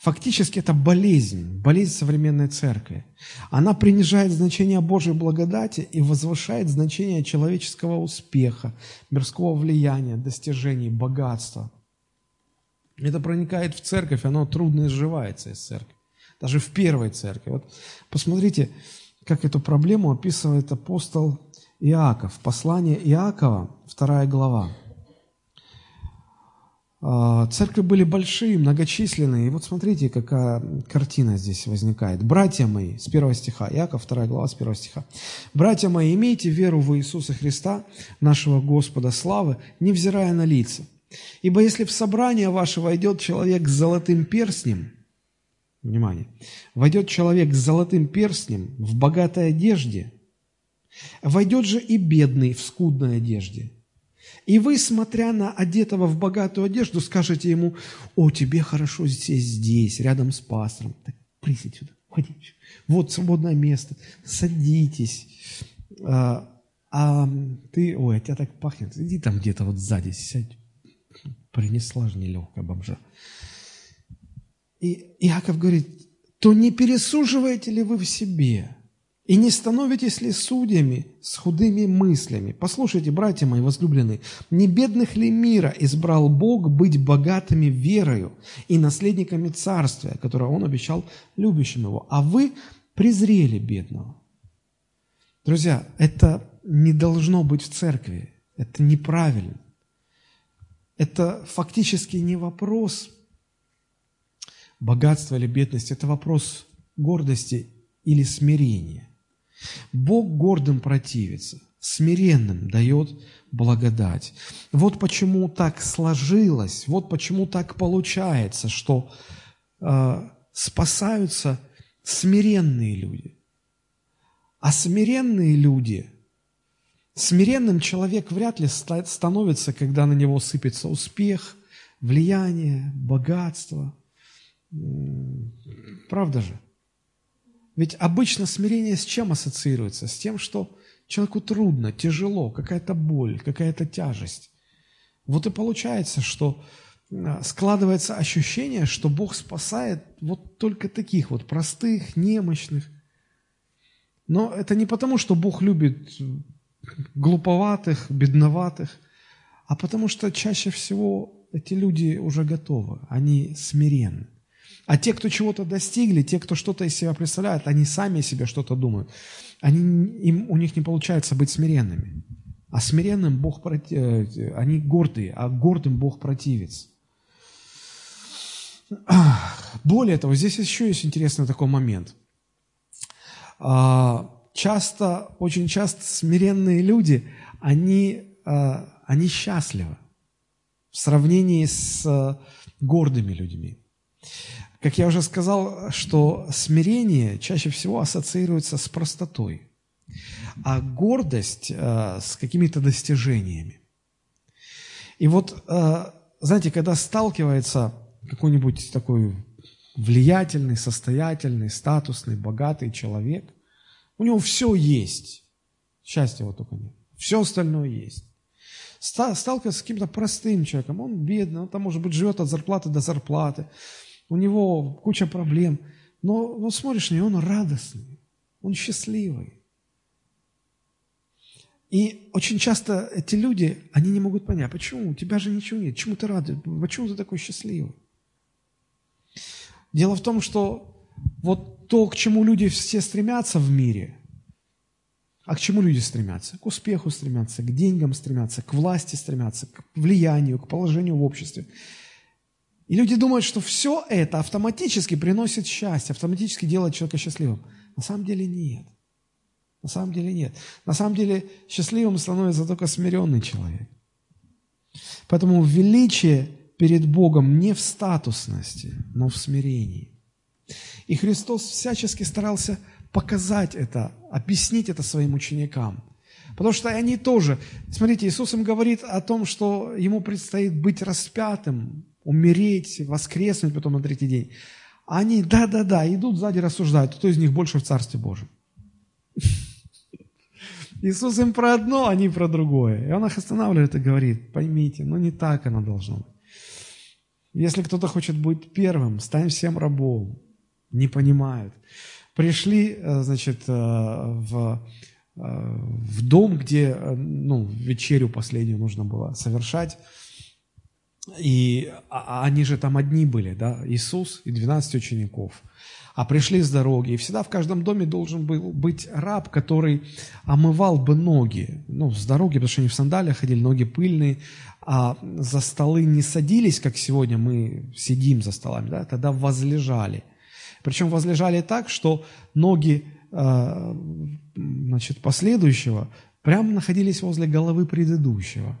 Фактически это болезнь, болезнь современной церкви. Она принижает значение Божьей благодати и возвышает значение человеческого успеха, мирского влияния, достижений, богатства. Это проникает в церковь, оно трудно изживается из церкви. Даже в первой церкви. Вот посмотрите, как эту проблему описывает апостол Иаков. Послание Иакова, вторая глава. А, церкви были большие, многочисленные. И вот смотрите, какая картина здесь возникает. «Братья мои», с первого стиха, Иаков, 2 глава, с первого стиха. «Братья мои, имейте веру в Иисуса Христа, нашего Господа славы, невзирая на лица. Ибо если в собрание ваше войдет человек с золотым перстнем, внимание, войдет человек с золотым перстнем в богатой одежде, войдет же и бедный в скудной одежде» И вы, смотря на одетого в богатую одежду, скажете ему, о, тебе хорошо здесь, здесь, рядом с пастором. Так, присядь сюда, ходи. Вот свободное место, садитесь. А, а ты, ой, от тебя так пахнет, иди там где-то вот сзади сядь. Принесла же нелегкая бомжа. И Иаков говорит, то не пересуживаете ли вы в себе – и не становитесь ли судьями с худыми мыслями? Послушайте, братья мои возлюбленные, не бедных ли мира избрал Бог быть богатыми верою и наследниками царствия, которое Он обещал любящим Его, а вы презрели бедного? Друзья, это не должно быть в церкви, это неправильно. Это фактически не вопрос богатства или бедности, это вопрос гордости или смирения. Бог гордым противится, смиренным дает благодать. Вот почему так сложилось, вот почему так получается, что э, спасаются смиренные люди. А смиренные люди, смиренным человек вряд ли становится, когда на него сыпется успех, влияние, богатство. Правда же? Ведь обычно смирение с чем ассоциируется? С тем, что человеку трудно, тяжело, какая-то боль, какая-то тяжесть. Вот и получается, что а, складывается ощущение, что Бог спасает вот только таких вот простых, немощных. Но это не потому, что Бог любит глуповатых, бедноватых, а потому что чаще всего эти люди уже готовы, они смиренны. А те, кто чего-то достигли, те, кто что-то из себя представляют, они сами о себе что-то думают. Они, им, у них не получается быть смиренными. А смиренным Бог, э, они гордые, а гордым Бог противится. Более того, здесь еще есть интересный такой момент. А, часто, очень часто смиренные люди, они, а, они счастливы в сравнении с э, гордыми людьми. Как я уже сказал, что смирение чаще всего ассоциируется с простотой, а гордость э, с какими-то достижениями. И вот, э, знаете, когда сталкивается какой-нибудь такой влиятельный, состоятельный, статусный, богатый человек, у него все есть, счастья его только нет, все остальное есть. Сталкивается с каким-то простым человеком, он бедный, он там, может быть, живет от зарплаты до зарплаты, у него куча проблем, но, но смотришь на него, он радостный, он счастливый. И очень часто эти люди, они не могут понять, почему, у тебя же ничего нет, чему ты рад, почему ты такой счастливый? Дело в том, что вот то, к чему люди все стремятся в мире – а к чему люди стремятся? К успеху стремятся, к деньгам стремятся, к власти стремятся, к влиянию, к положению в обществе. И люди думают, что все это автоматически приносит счастье, автоматически делает человека счастливым. На самом деле нет. На самом деле нет. На самом деле счастливым становится только смиренный человек. Поэтому величие перед Богом не в статусности, но в смирении. И Христос всячески старался показать это, объяснить это своим ученикам. Потому что они тоже, смотрите, Иисус им говорит о том, что ему предстоит быть распятым, умереть, воскреснуть потом на третий день. Они, да-да-да, идут сзади, рассуждают, кто из них больше в Царстве Божьем. Иисус им про одно, не про другое. И Он их останавливает и говорит, поймите, ну не так оно должно быть. Если кто-то хочет быть первым, стань всем рабом. Не понимают пришли, э, значит, э, в, э, в дом, где, ну, вечерю последнюю нужно было совершать, и а, а они же там одни были, да, Иисус и 12 учеников. А пришли с дороги, и всегда в каждом доме должен был быть раб, который омывал бы ноги, ну, с дороги, потому что они в сандалиях ходили, ноги пыльные, а за столы не садились, как сегодня мы сидим за столами, да, тогда возлежали. Причем возлежали так, что ноги э, значит, последующего прямо находились возле головы предыдущего.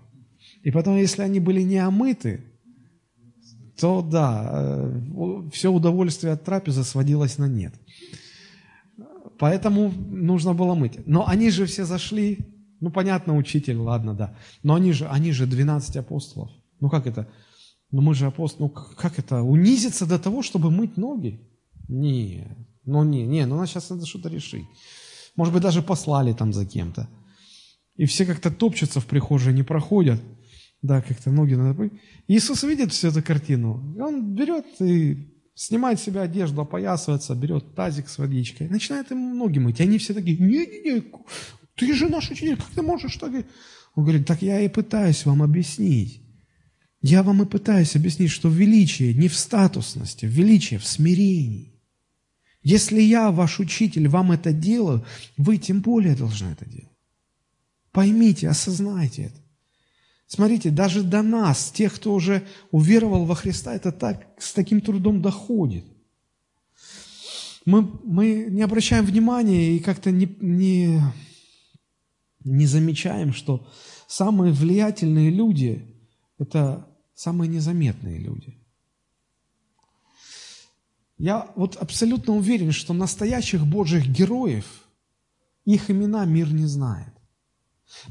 И потом, если они были не омыты, то да, э, все удовольствие от трапезы сводилось на нет. Поэтому нужно было мыть. Но они же все зашли, ну понятно, учитель, ладно, да. Но они же, они же 12 апостолов. Ну как это? Ну мы же апостолы, ну как это? Унизиться до того, чтобы мыть ноги? Не, ну не, не, ну сейчас надо что-то решить. Может быть, даже послали там за кем-то. И все как-то топчутся в прихожей, не проходят. Да, как-то ноги надо. Иисус видит всю эту картину. И он берет и снимает с себя одежду, опоясывается, берет тазик с водичкой, начинает им ноги мыть. И они все такие, не-не-не, ты же наш учитель, как ты можешь так? Он говорит, так я и пытаюсь вам объяснить. Я вам и пытаюсь объяснить, что величие не в статусности, величие в смирении. Если я, ваш учитель, вам это делаю, вы тем более должны это делать. Поймите, осознайте это. Смотрите, даже до нас, тех, кто уже уверовал во Христа, это так, с таким трудом доходит. Мы, мы не обращаем внимания и как-то не, не, не замечаем, что самые влиятельные люди – это самые незаметные люди. Я вот абсолютно уверен, что настоящих Божьих героев, их имена мир не знает.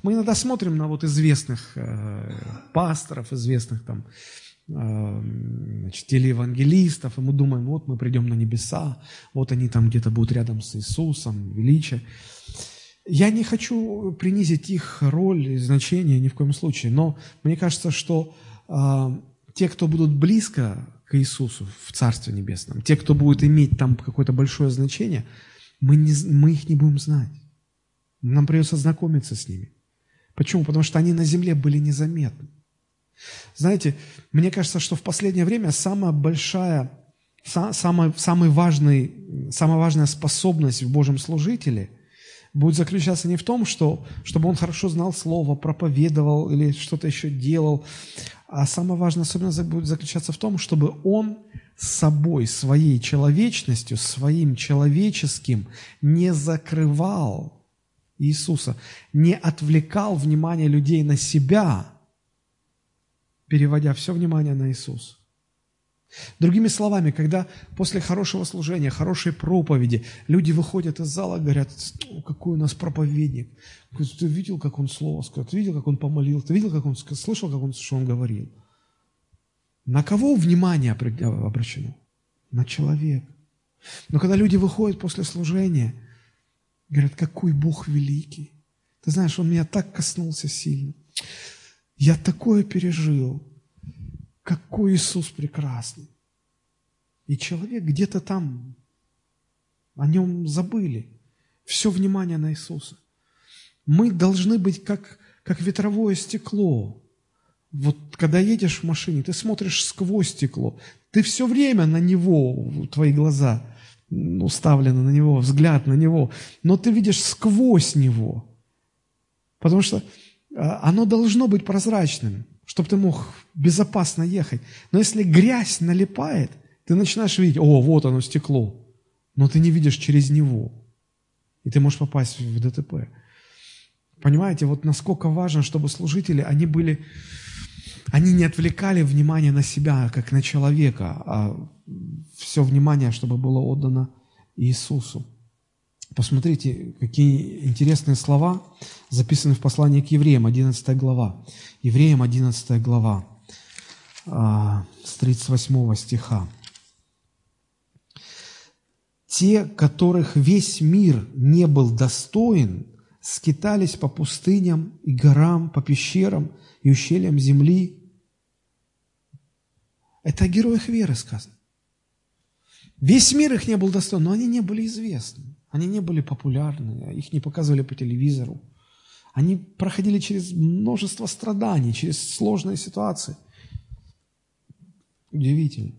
Мы иногда смотрим на вот известных э, пасторов, известных там э, значит, телеевангелистов, и мы думаем, вот мы придем на небеса, вот они там где-то будут рядом с Иисусом, величие. Я не хочу принизить их роль и значение ни в коем случае, но мне кажется, что э, те, кто будут близко к Иисусу в Царстве Небесном, те, кто будет иметь там какое-то большое значение, мы, не, мы их не будем знать. Нам придется знакомиться с ними. Почему? Потому что они на земле были незаметны. Знаете, мне кажется, что в последнее время самая большая, самая, самый важный, самая важная способность в Божьем служителе будет заключаться не в том, что, чтобы он хорошо знал Слово, проповедовал или что-то еще делал, а самая важная особенность будет заключаться в том, чтобы он собой, своей человечностью, своим человеческим не закрывал Иисуса, не отвлекал внимание людей на себя, переводя все внимание на Иисуса. Другими словами, когда после хорошего служения, хорошей проповеди люди выходят из зала и говорят, какой у нас проповедник, ты видел, как он слово сказал, ты видел, как он помолил, ты видел, как он слышал, как он, что он говорил. На кого внимание обращено? На человека. Но когда люди выходят после служения, говорят, какой Бог великий. Ты знаешь, Он меня так коснулся сильно. Я такое пережил. Какой Иисус прекрасный. И человек где-то там, о нем забыли. Все внимание на Иисуса. Мы должны быть как, как ветровое стекло. Вот когда едешь в машине, ты смотришь сквозь стекло. Ты все время на него, твои глаза уставлены на него, взгляд на него. Но ты видишь сквозь него. Потому что а, оно должно быть прозрачным чтобы ты мог безопасно ехать. Но если грязь налипает, ты начинаешь видеть, о, вот оно стекло, но ты не видишь через него. И ты можешь попасть в ДТП. Понимаете, вот насколько важно, чтобы служители, они были, они не отвлекали внимание на себя, как на человека, а все внимание, чтобы было отдано Иисусу. Посмотрите, какие интересные слова записаны в послании к евреям, 11 глава. Евреям, 11 глава, а, с 38 стиха. «Те, которых весь мир не был достоин, скитались по пустыням и горам, по пещерам и ущельям земли». Это о героях веры сказано. Весь мир их не был достоин, но они не были известны. Они не были популярны, их не показывали по телевизору. Они проходили через множество страданий, через сложные ситуации. Удивительно.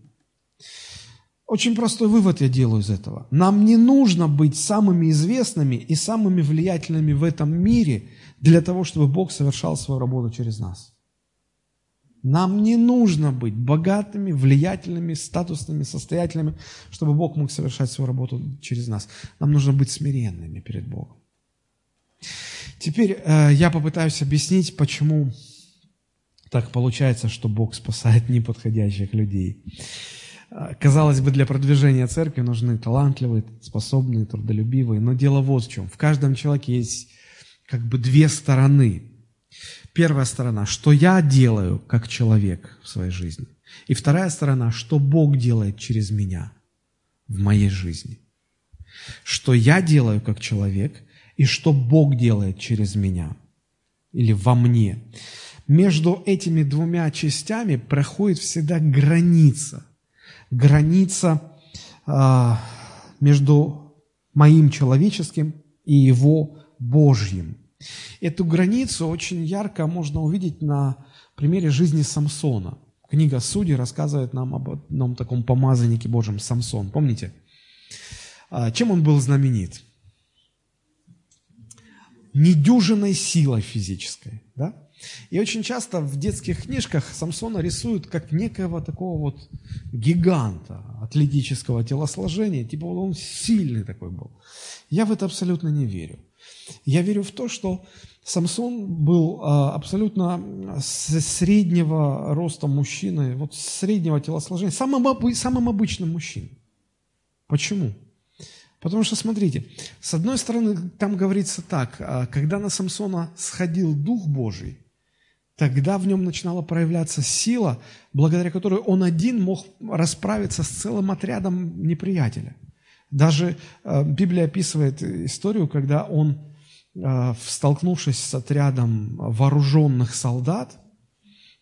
Очень простой вывод я делаю из этого. Нам не нужно быть самыми известными и самыми влиятельными в этом мире для того, чтобы Бог совершал свою работу через нас. Нам не нужно быть богатыми, влиятельными, статусными, состоятельными, чтобы Бог мог совершать свою работу через нас. Нам нужно быть смиренными перед Богом. Теперь э, я попытаюсь объяснить, почему так получается, что Бог спасает неподходящих людей. Э, казалось бы, для продвижения церкви нужны талантливые, способные, трудолюбивые, но дело вот в чем. В каждом человеке есть как бы две стороны. Первая сторона, что я делаю как человек в своей жизни. И вторая сторона, что Бог делает через меня в моей жизни. Что я делаю как человек и что Бог делает через меня или во мне. Между этими двумя частями проходит всегда граница. Граница э, между моим человеческим и его Божьим. Эту границу очень ярко можно увидеть на примере жизни Самсона. Книга Судей рассказывает нам об одном таком помазаннике Божьем, Самсон. Помните? А, чем он был знаменит? Недюжиной силой физической. Да? И очень часто в детских книжках Самсона рисуют как некого такого вот гиганта атлетического телосложения, типа он сильный такой был. Я в это абсолютно не верю. Я верю в то, что Самсон был а, абсолютно среднего роста мужчины, вот среднего телосложения, самым, самым обычным мужчиной. Почему? Потому что, смотрите, с одной стороны, там говорится так, а, когда на Самсона сходил Дух Божий, тогда в нем начинала проявляться сила, благодаря которой он один мог расправиться с целым отрядом неприятеля. Даже а, Библия описывает историю, когда он Э, столкнувшись с отрядом вооруженных солдат,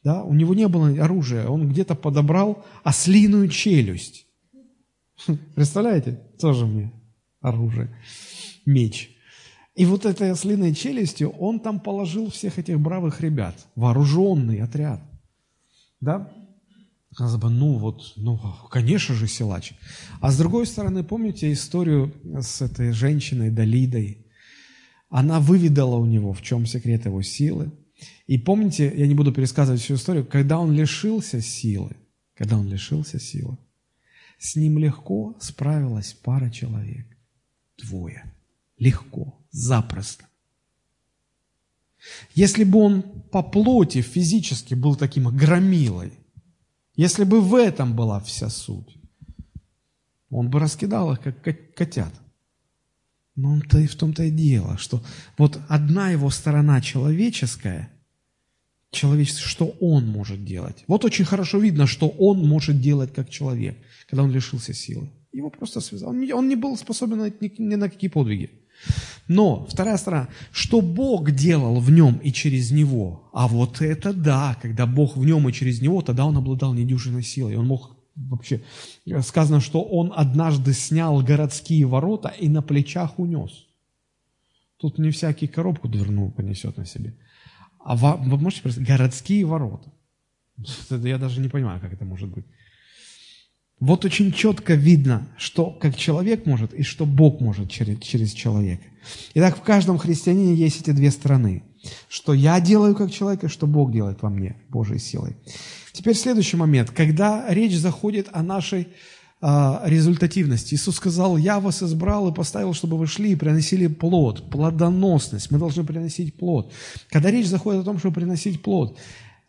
да, у него не было оружия, он где-то подобрал ослиную челюсть. Представляете? Тоже мне оружие. Меч. И вот этой ослиной челюстью он там положил всех этих бравых ребят, вооруженный отряд. Да? Казалось бы, ну вот, ну, конечно же, силач. А с другой стороны, помните историю с этой женщиной Далидой? Она выведала у него, в чем секрет его силы. И помните, я не буду пересказывать всю историю, когда он лишился силы, когда он лишился силы, с ним легко справилась пара человек. Двое. Легко, запросто. Если бы он по плоти физически был таким громилой, если бы в этом была вся суть, он бы раскидал их, как котят. Но он-то и в том-то и дело, что вот одна его сторона человеческая, человеческая, что он может делать. Вот очень хорошо видно, что он может делать как человек, когда он лишился силы. Его просто связал. Он не, он был способен ни на какие подвиги. Но, вторая сторона, что Бог делал в нем и через него, а вот это да, когда Бог в нем и через него, тогда он обладал недюжиной силой, он мог вообще, сказано, что он однажды снял городские ворота и на плечах унес. Тут не всякий коробку дверную понесет на себе. А вы можете представить, городские ворота. Я даже не понимаю, как это может быть. Вот очень четко видно, что как человек может и что Бог может через, через человека. Итак, в каждом христианине есть эти две стороны. Что я делаю как человек, и что Бог делает во мне Божьей силой. Теперь следующий момент. Когда речь заходит о нашей а, результативности. Иисус сказал, я вас избрал и поставил, чтобы вы шли и приносили плод, плодоносность. Мы должны приносить плод. Когда речь заходит о том, чтобы приносить плод,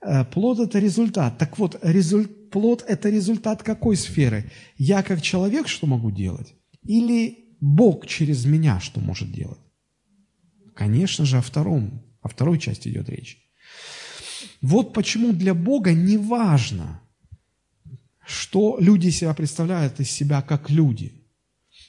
э, плод – это результат. Так вот, результат плод – это результат какой сферы? Я как человек что могу делать? Или Бог через меня что может делать? Конечно же, о втором, о второй части идет речь. Вот почему для Бога не важно, что люди себя представляют из себя как люди.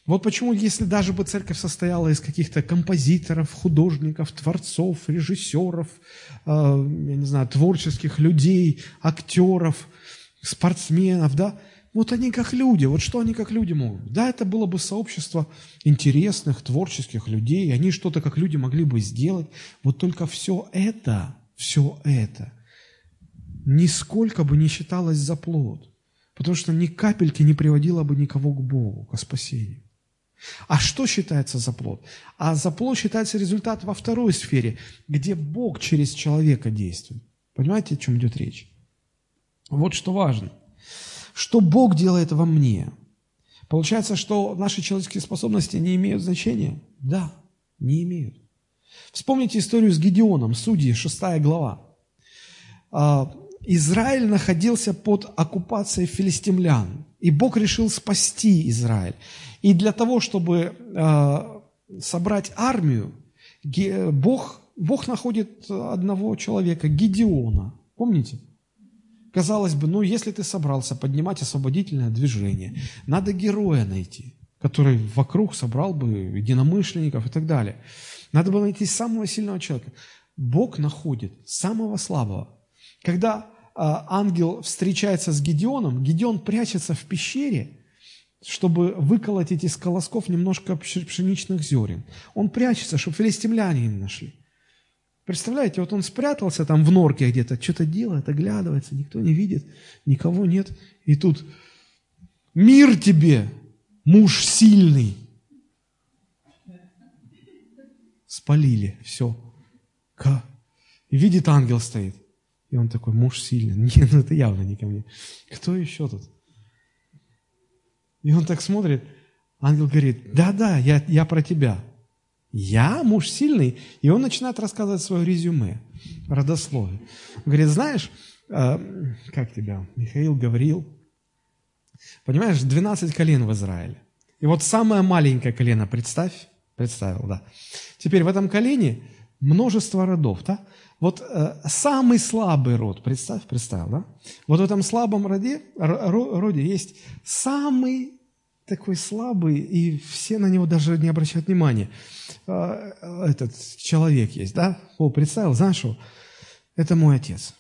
Вот почему, если даже бы церковь состояла из каких-то композиторов, художников, творцов, режиссеров, э, я не знаю, творческих людей, актеров – спортсменов, да, вот они как люди, вот что они как люди могут? Да, это было бы сообщество интересных, творческих людей, они что-то как люди могли бы сделать. Вот только все это, все это нисколько бы не считалось за плод, потому что ни капельки не приводило бы никого к Богу, к спасению. А что считается за плод? А за плод считается результат во второй сфере, где Бог через человека действует. Понимаете, о чем идет речь? Вот что важно. Что Бог делает во мне? Получается, что наши человеческие способности не имеют значения? Да, не имеют. Вспомните историю с Гедеоном, Судьи, 6 глава. А, Израиль находился под оккупацией филистимлян, и Бог решил спасти Израиль. И для того, чтобы а, собрать армию, Бог, Бог находит одного человека, Гедеона. Помните? Казалось бы, ну если ты собрался поднимать освободительное движение, надо героя найти, который вокруг собрал бы единомышленников и так далее. Надо было найти самого сильного человека. Бог находит самого слабого. Когда а, ангел встречается с Гедеоном, Гедеон прячется в пещере, чтобы выколотить из колосков немножко пшеничных зерен. Он прячется, чтобы филистимляне не нашли. Представляете, вот он спрятался там в норке где-то, что-то делает, оглядывается, никто не видит, никого нет. И тут мир тебе, муж сильный. Спалили, все. И видит, ангел стоит. И он такой, муж сильный. Нет, ну это явно не ко мне. Кто еще тут? И он так смотрит, ангел говорит, да-да, я, я про тебя. Я муж сильный. И он начинает рассказывать свое резюме, родословие. Говорит, знаешь, э, как тебя, Михаил говорил, понимаешь, 12 колен в Израиле. И вот самое маленькое колено, представь, представил, да. Теперь в этом колене множество родов, да? Вот э, самый слабый род, представь, представил, да? Вот в этом слабом роде, роде есть самый такой слабый, и все на него даже не обращают внимания. А, этот человек есть, да? О, представил, знаешь что? Это мой отец.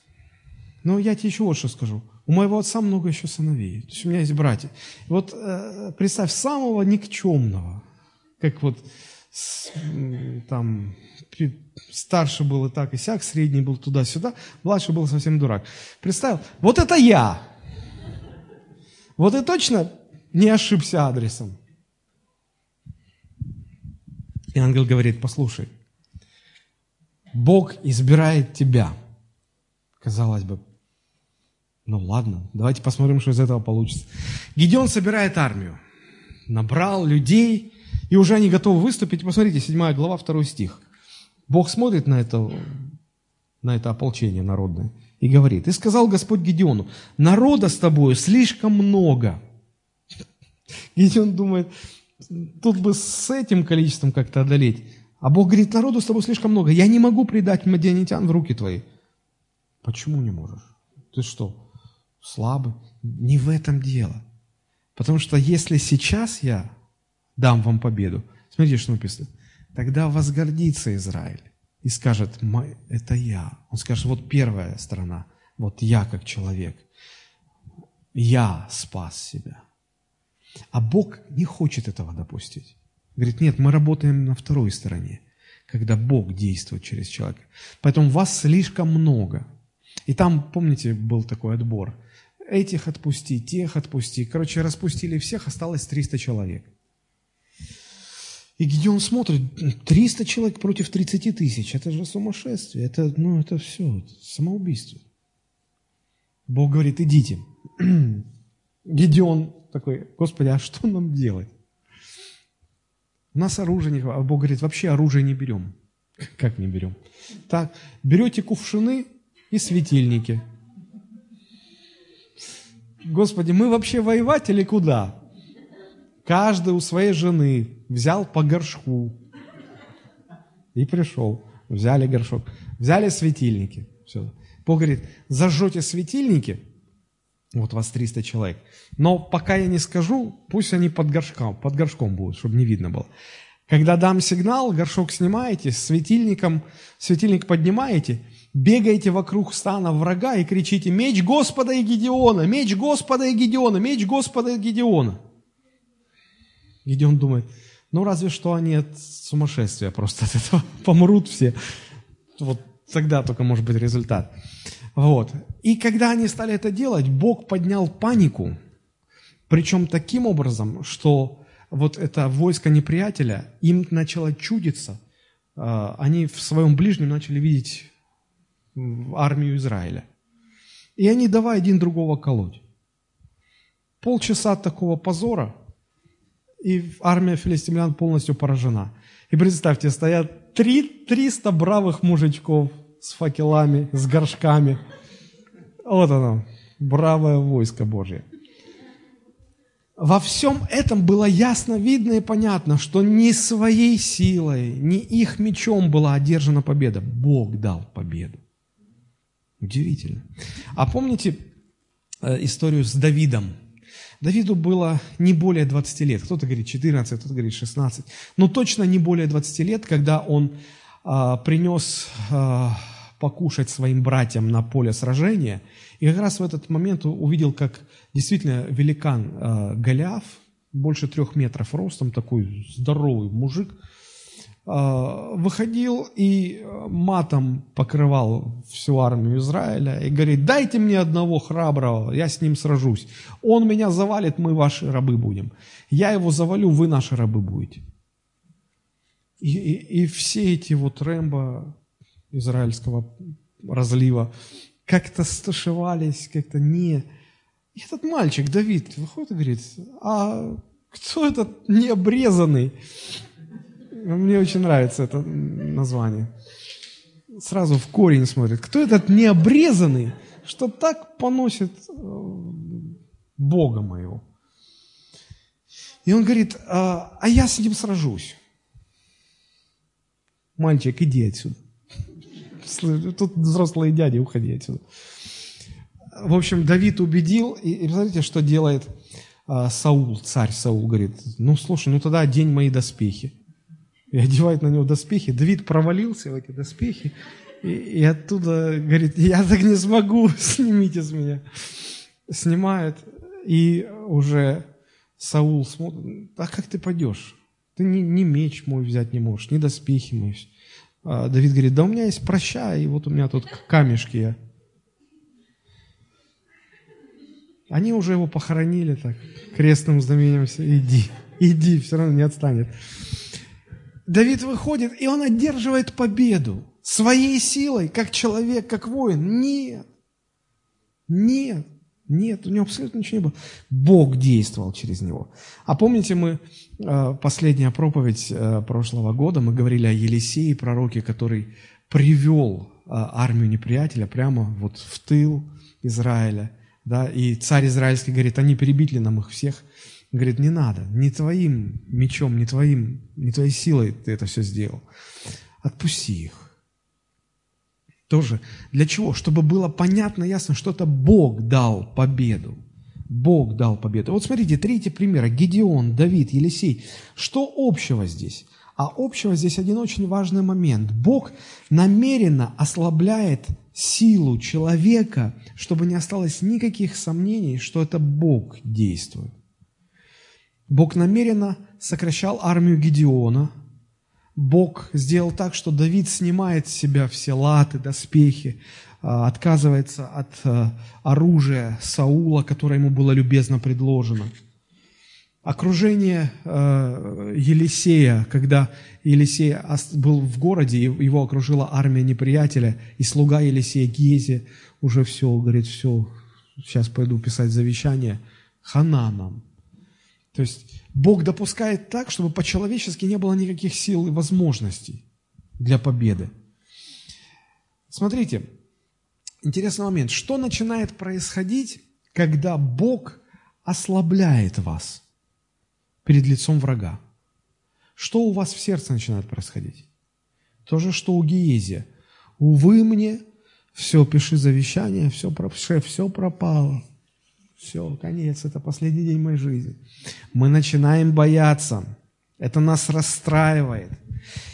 Но я тебе еще вот что скажу. У моего отца много еще сыновей. То есть у меня есть братья. Вот э, представь, самого никчемного, как вот там старший был и так, и сяк, средний был туда-сюда, младший был совсем дурак. Представил, вот это я. Вот и точно не ошибся адресом. И ангел говорит, послушай, Бог избирает тебя. Казалось бы, ну ладно, давайте посмотрим, что из этого получится. Гедеон собирает армию, набрал людей, и уже они готовы выступить. Посмотрите, 7 глава, 2 стих. Бог смотрит на это, на это ополчение народное и говорит, «И сказал Господь Гедеону, народа с тобою слишком много». Гедеон думает, тут бы с этим количеством как-то одолеть. А Бог говорит, народу с тобой слишком много, я не могу предать мадианитян в руки твои. Почему не можешь? Ты что, слабый? Не в этом дело. Потому что если сейчас я дам вам победу, смотрите, что написано, тогда возгордится Израиль и скажет, это я. Он скажет, вот первая сторона, вот я как человек, я спас себя. А Бог не хочет этого допустить. Говорит, нет, мы работаем на второй стороне, когда Бог действует через человека. Поэтому вас слишком много. И там, помните, был такой отбор. Этих отпусти, тех отпусти. Короче, распустили всех, осталось 300 человек. И где он смотрит, 300 человек против 30 тысяч, это же сумасшествие, это, ну, это все, это самоубийство. Бог говорит, идите. Гедеон такой, Господи, а что нам делать? У нас оружие не хватает. А Бог говорит, вообще оружие не берем. Как не берем? Так, берете кувшины и светильники. Господи, мы вообще воевать или куда? Каждый у своей жены взял по горшку и пришел. Взяли горшок, взяли светильники. Все. Бог говорит, зажжете светильники – вот вас 300 человек. Но пока я не скажу, пусть они под горшком, под горшком будут, чтобы не видно было. Когда дам сигнал, горшок снимаете, светильником, светильник поднимаете, бегаете вокруг стана врага и кричите «Меч Господа и Гедеона! Меч Господа и Гедеона! Меч Господа и Гедеона!» Гедеон думает, ну разве что они от сумасшествия просто от этого помрут все. Вот тогда только может быть результат. Вот. И когда они стали это делать, Бог поднял панику, причем таким образом, что вот это войско неприятеля, им начало чудиться, а, они в своем ближнем начали видеть армию Израиля. И они давай один другого колоть. Полчаса такого позора, и армия филистимлян полностью поражена. И представьте, стоят три, 300 бравых мужичков с факелами, с горшками. Вот оно, бравое войско Божье. Во всем этом было ясно видно и понятно, что не своей силой, не их мечом была одержана победа. Бог дал победу. Удивительно. А помните э, историю с Давидом? Давиду было не более 20 лет. Кто-то говорит 14, кто-то говорит 16. Но точно не более 20 лет, когда он а, принес а, покушать своим братьям на поле сражения. И как раз в этот момент увидел, как действительно великан э, Голиаф, больше трех метров ростом, такой здоровый мужик, э, выходил и матом покрывал всю армию Израиля и говорит, дайте мне одного храброго, я с ним сражусь. Он меня завалит, мы ваши рабы будем. Я его завалю, вы наши рабы будете. И, и, и все эти вот Рэмбо, израильского разлива, как-то стушевались, как-то не... И этот мальчик, Давид, выходит и говорит, а кто этот необрезанный? Мне очень нравится это название. Сразу в корень смотрит. Кто этот необрезанный, что так поносит э, Бога моего? И он говорит, а, а я с ним сражусь. Мальчик, иди отсюда. Тут взрослые дяди, уходи отсюда. В общем, Давид убедил, и, и посмотрите, что делает а, Саул, царь Саул, говорит, ну, слушай, ну тогда одень мои доспехи. И одевает на него доспехи. Давид провалился в эти доспехи, и, и оттуда говорит, я так не смогу, снимите с меня. Снимает, и уже Саул смотрит, а как ты пойдешь? Ты ни, ни меч мой взять не можешь, ни доспехи мои. А Давид говорит, да у меня есть проща, и вот у меня тут камешки. Они уже его похоронили так, крестным знамением, все, иди, иди, все равно не отстанет. Давид выходит, и он одерживает победу своей силой, как человек, как воин. Нет, нет, нет, у него абсолютно ничего не было. Бог действовал через него. А помните, мы, э, последняя проповедь э, прошлого года, мы говорили о Елисее, пророке, который привел э, армию неприятеля прямо вот в тыл Израиля. Да, и царь израильский говорит, они перебили нам их всех. Говорит, не надо, не твоим мечом, не, твоим, не твоей силой ты это все сделал. Отпусти их. Тоже для чего? Чтобы было понятно, ясно, что это Бог дал победу. Бог дал победу. Вот смотрите, третий пример. Гедеон, Давид, Елисей. Что общего здесь? А общего здесь один очень важный момент. Бог намеренно ослабляет силу человека, чтобы не осталось никаких сомнений, что это Бог действует. Бог намеренно сокращал армию Гедеона. Бог сделал так, что Давид снимает с себя все латы, доспехи, а, отказывается от а, оружия Саула, которое ему было любезно предложено. Окружение а, Елисея, когда Елисей был в городе, его окружила армия неприятеля, и слуга Елисея Гези уже все, говорит, все, сейчас пойду писать завещание, хана нам. То есть Бог допускает так, чтобы по-человечески не было никаких сил и возможностей для победы. Смотрите, интересный момент. Что начинает происходить, когда Бог ослабляет вас перед лицом врага? Что у вас в сердце начинает происходить? То же, что у Гиезия. Увы мне, все, пиши завещание, все, все пропало. Все, конец, это последний день моей жизни. Мы начинаем бояться. Это нас расстраивает.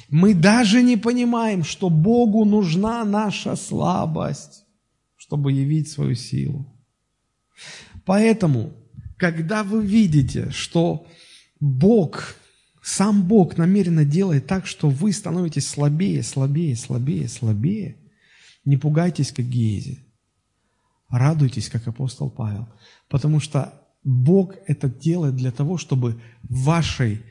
Мы даже не понимаем, что Богу нужна наша слабость, чтобы явить свою силу. Поэтому, когда вы видите, что Бог, сам Бог намеренно делает так, что вы становитесь слабее, слабее, слабее, слабее, не пугайтесь, как Гези. Радуйтесь, как апостол Павел, потому что Бог это делает для того, чтобы в вашей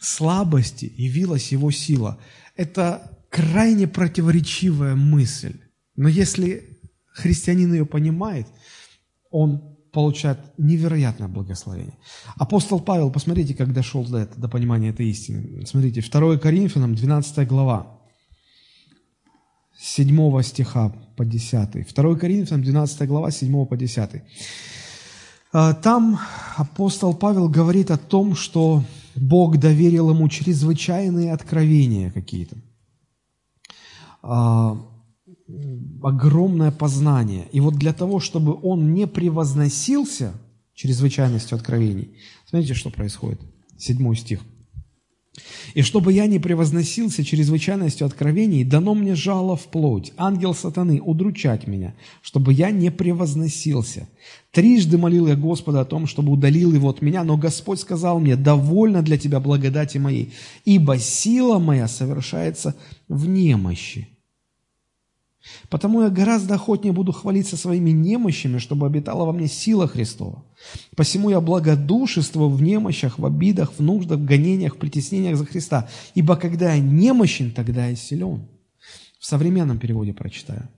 слабости явилась Его сила. Это крайне противоречивая мысль. Но если христианин ее понимает, он получает невероятное благословение. Апостол Павел, посмотрите, как дошел до, этого, до понимания этой истины. Смотрите, 2 Коринфянам, 12 глава. 7 стиха по 10. 2 Коринфянам, 12 глава, 7 по 10. А, там апостол Павел говорит о том, что Бог доверил ему чрезвычайные откровения какие-то, а, огромное познание. И вот для того, чтобы он не превозносился чрезвычайностью откровений, смотрите, что происходит. Седьмой стих. И чтобы я не превозносился чрезвычайностью откровений, дано мне жало в плоть, ангел сатаны, удручать меня, чтобы я не превозносился. Трижды молил я Господа о том, чтобы удалил его от меня, но Господь сказал мне, довольно для тебя благодати моей, ибо сила моя совершается в немощи. Потому я гораздо охотнее буду хвалиться своими немощами, чтобы обитала во мне сила Христова. Посему я благодушествую в немощах, в обидах, в нуждах, в гонениях, в притеснениях за Христа. Ибо когда я немощен, тогда я силен. В современном переводе прочитаю.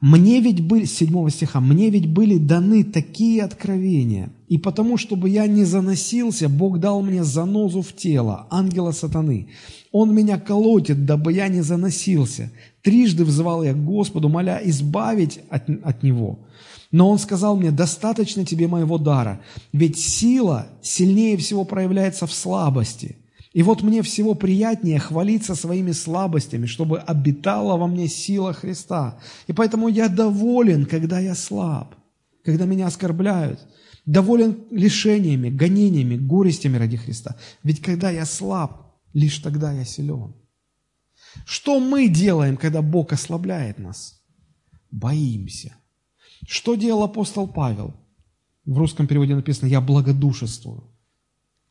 Мне ведь были, 7 стиха, мне ведь были даны такие откровения, и потому, чтобы я не заносился, Бог дал мне занозу в тело, ангела сатаны. Он меня колотит, дабы я не заносился. Трижды взывал я к Господу, моля избавить от, от него. Но он сказал мне, достаточно тебе моего дара, ведь сила сильнее всего проявляется в слабости. И вот мне всего приятнее хвалиться своими слабостями, чтобы обитала во мне сила Христа. И поэтому я доволен, когда я слаб, когда меня оскорбляют. Доволен лишениями, гонениями, горестями ради Христа. Ведь когда я слаб, лишь тогда я силен. Что мы делаем, когда Бог ослабляет нас? Боимся. Что делал апостол Павел? В русском переводе написано «я благодушествую».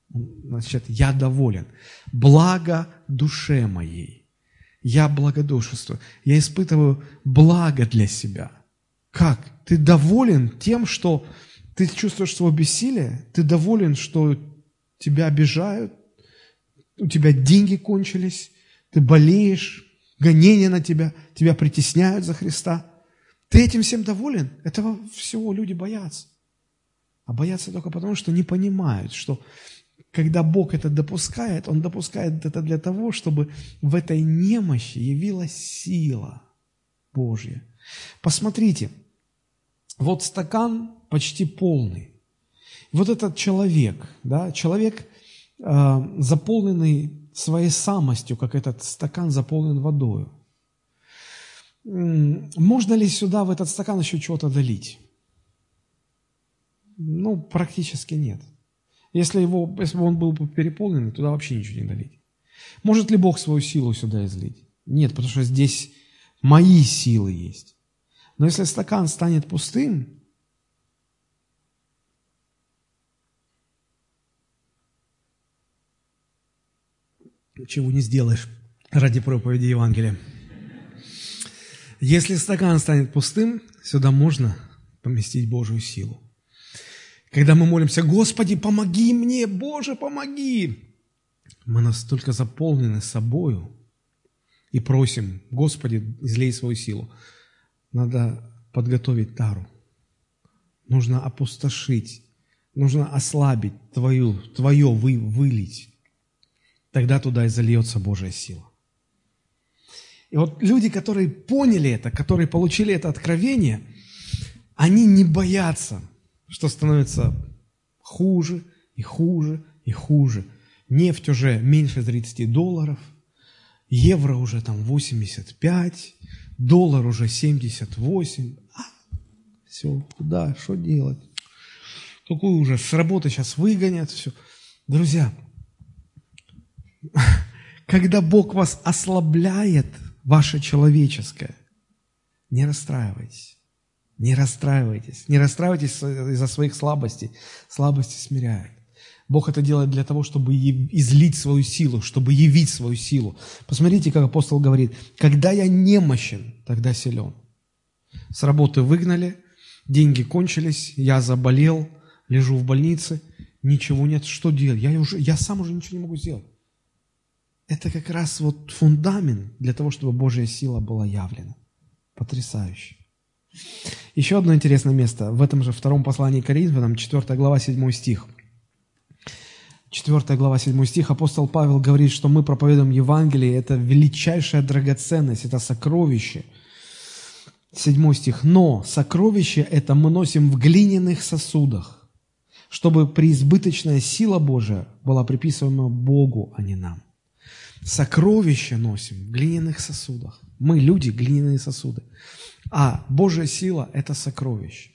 Значит, я доволен. Благо душе моей. я благодушествую, я испытываю благо для себя. Как? Ты доволен тем, что ты чувствуешь свое бессилие? Ты доволен, что тебя обижают? У тебя деньги кончились? Ты болеешь? Гонения на тебя? Тебя притесняют за Христа? Ты этим всем доволен? Этого всего люди боятся. А боятся только потому, что не понимают, что когда Бог это допускает, Он допускает это для того, чтобы в этой немощи явилась сила Божья. Посмотрите, вот стакан почти полный. Вот этот человек, да, человек, э, заполненный своей самостью, как этот стакан заполнен водой. Можно ли сюда, в этот стакан, еще чего-то долить? Ну, практически нет. Если, его, если бы он был переполнен, туда вообще ничего не долить. Может ли Бог свою силу сюда излить? Нет, потому что здесь мои силы есть. Но если стакан станет пустым, чего не сделаешь ради проповеди Евангелия. Если стакан станет пустым, сюда можно поместить Божью силу. Когда мы молимся, Господи, помоги мне, Боже, помоги, мы настолько заполнены собою и просим, Господи, излей свою силу. Надо подготовить тару. Нужно опустошить, нужно ослабить твою, твое вы, вылить. Тогда туда и зальется Божья сила. И вот люди, которые поняли это, которые получили это откровение, они не боятся – что становится хуже и хуже и хуже. Нефть уже меньше 30 долларов, евро уже там 85, доллар уже 78. А, все, куда, что делать? Какой уже с работы сейчас выгонят, все. Друзья, когда Бог вас ослабляет, ваше человеческое, не расстраивайтесь. Не расстраивайтесь. Не расстраивайтесь из-за своих слабостей. Слабости смиряют. Бог это делает для того, чтобы излить свою силу, чтобы явить свою силу. Посмотрите, как апостол говорит, когда я немощен, тогда силен. С работы выгнали, деньги кончились, я заболел, лежу в больнице, ничего нет, что делать? Я, уже, я сам уже ничего не могу сделать. Это как раз вот фундамент для того, чтобы Божья сила была явлена. Потрясающе. Еще одно интересное место. В этом же втором послании Коринфянам, 4 глава, 7 стих. 4 глава, 7 стих. Апостол Павел говорит, что мы проповедуем Евангелие. Это величайшая драгоценность, это сокровище. 7 стих. «Но сокровище это мы носим в глиняных сосудах, чтобы преизбыточная сила Божия была приписываема Богу, а не нам». Сокровища носим в глиняных сосудах. Мы, люди, глиняные сосуды. А Божья сила – это сокровище.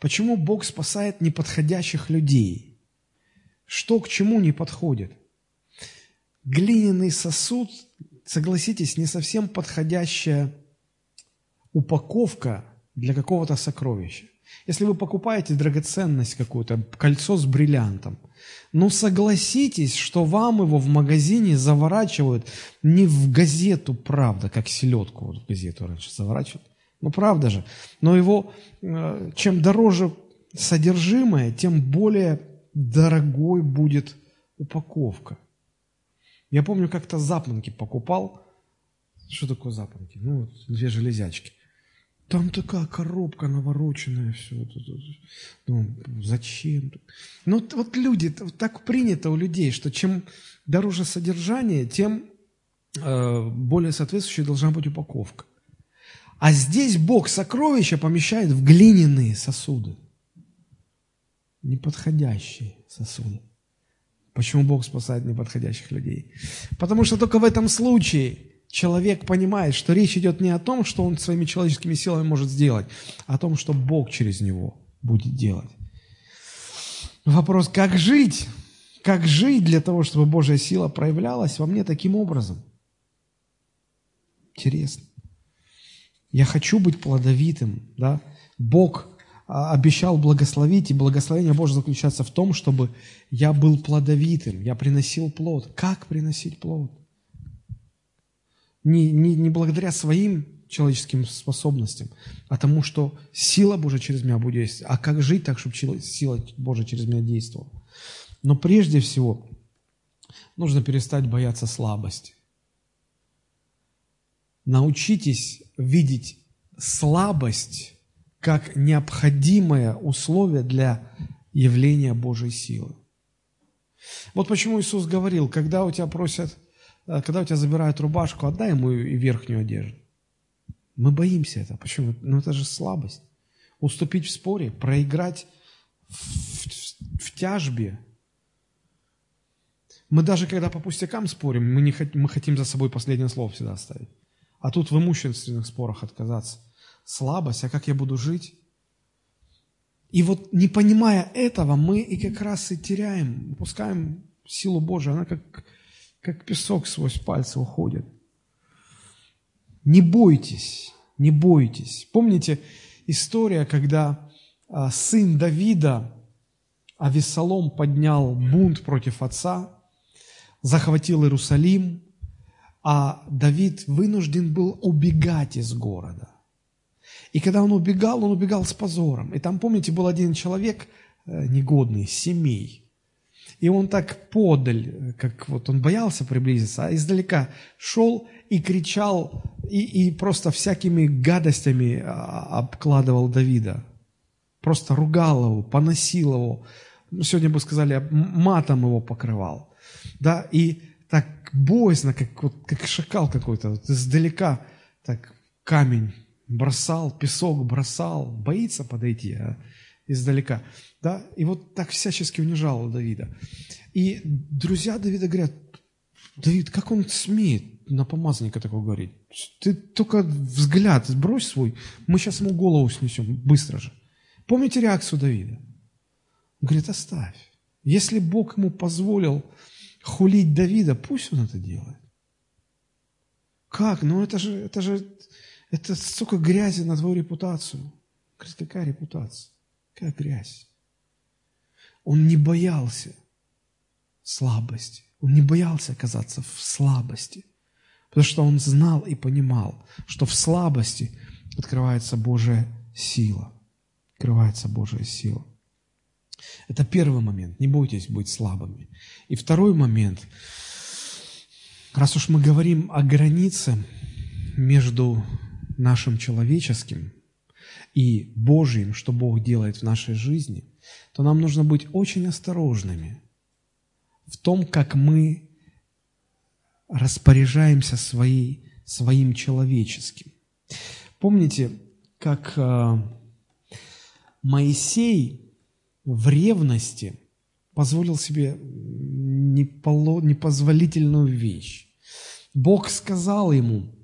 Почему Бог спасает неподходящих людей? Что к чему не подходит? Глиняный сосуд, согласитесь, не совсем подходящая упаковка для какого-то сокровища. Если вы покупаете драгоценность какую-то, кольцо с бриллиантом, ну согласитесь, что вам его в магазине заворачивают не в газету «Правда», как селедку вот в газету раньше заворачивают, ну, правда же. Но его, э, чем дороже содержимое, тем более дорогой будет упаковка. Я помню, как-то запонки покупал. Что такое запонки? Ну, две железячки. Там такая коробка навороченная, все. Ну, зачем? Ну, вот люди, так принято у людей, что чем дороже содержание, тем э, более соответствующей должна быть упаковка. А здесь Бог сокровища помещает в глиняные сосуды. Неподходящие сосуды. Почему Бог спасает неподходящих людей? Потому что только в этом случае человек понимает, что речь идет не о том, что он своими человеческими силами может сделать, а о том, что Бог через него будет делать. Вопрос, как жить? Как жить для того, чтобы Божья сила проявлялась во мне таким образом? Интересно. Я хочу быть плодовитым, да? Бог а, обещал благословить, и благословение Божье заключается в том, чтобы я был плодовитым, я приносил плод. Как приносить плод? Не, не, не благодаря своим человеческим способностям, а тому, что сила Божия через меня будет действовать. А как жить так, чтобы сила Божия через меня действовала? Но прежде всего нужно перестать бояться слабости. Научитесь видеть слабость как необходимое условие для явления Божьей силы. Вот почему Иисус говорил, когда у тебя просят, э, когда у тебя забирают рубашку, отдай ему и верхнюю одежду. Мы боимся этого. Почему? Ну это же слабость. Уступить в споре, проиграть в, в, в тяжбе. Мы даже когда по пустякам спорим, мы, не, мы хотим за собой последнее слово всегда оставить. А тут в имущественных спорах отказаться. Слабость, а как я буду жить? И вот не понимая этого, мы и как раз и теряем, упускаем силу Божию. Она как, как песок сквозь пальцы уходит. Не бойтесь, не бойтесь. Помните история, когда а, сын Давида, Авесолом, поднял бунт против отца, захватил Иерусалим, а Давид вынужден был убегать из города. И когда он убегал, он убегал с позором. И там, помните, был один человек э, негодный, семей. И он так подаль, как вот он боялся приблизиться, а издалека шел и кричал, и, и просто всякими гадостями а, обкладывал Давида. Просто ругал его, поносил его. Сегодня бы сказали, матом его покрывал. Да, и так боязно, как, вот, как шакал какой-то, вот издалека так камень бросал, песок бросал, боится подойти а, издалека. Да? И вот так всячески унижал Давида. И друзья Давида говорят, Давид, как он смеет на помазанника такого говорить? Ты только взгляд сбрось свой, мы сейчас ему голову снесем, быстро же. Помните реакцию Давида? Он говорит, оставь. Если Бог ему позволил хулить Давида, пусть он это делает. Как? Ну это же, это же, это столько грязи на твою репутацию. Говорит, какая репутация? Какая грязь? Он не боялся слабости. Он не боялся оказаться в слабости. Потому что он знал и понимал, что в слабости открывается Божья сила. Открывается Божья сила. Это первый момент. Не бойтесь быть слабыми. И второй момент. Раз уж мы говорим о границе между нашим человеческим и Божьим, что Бог делает в нашей жизни, то нам нужно быть очень осторожными в том, как мы распоряжаемся своей, своим человеческим. Помните, как э, Моисей в ревности позволил себе непозволительную вещь. Бог сказал ему,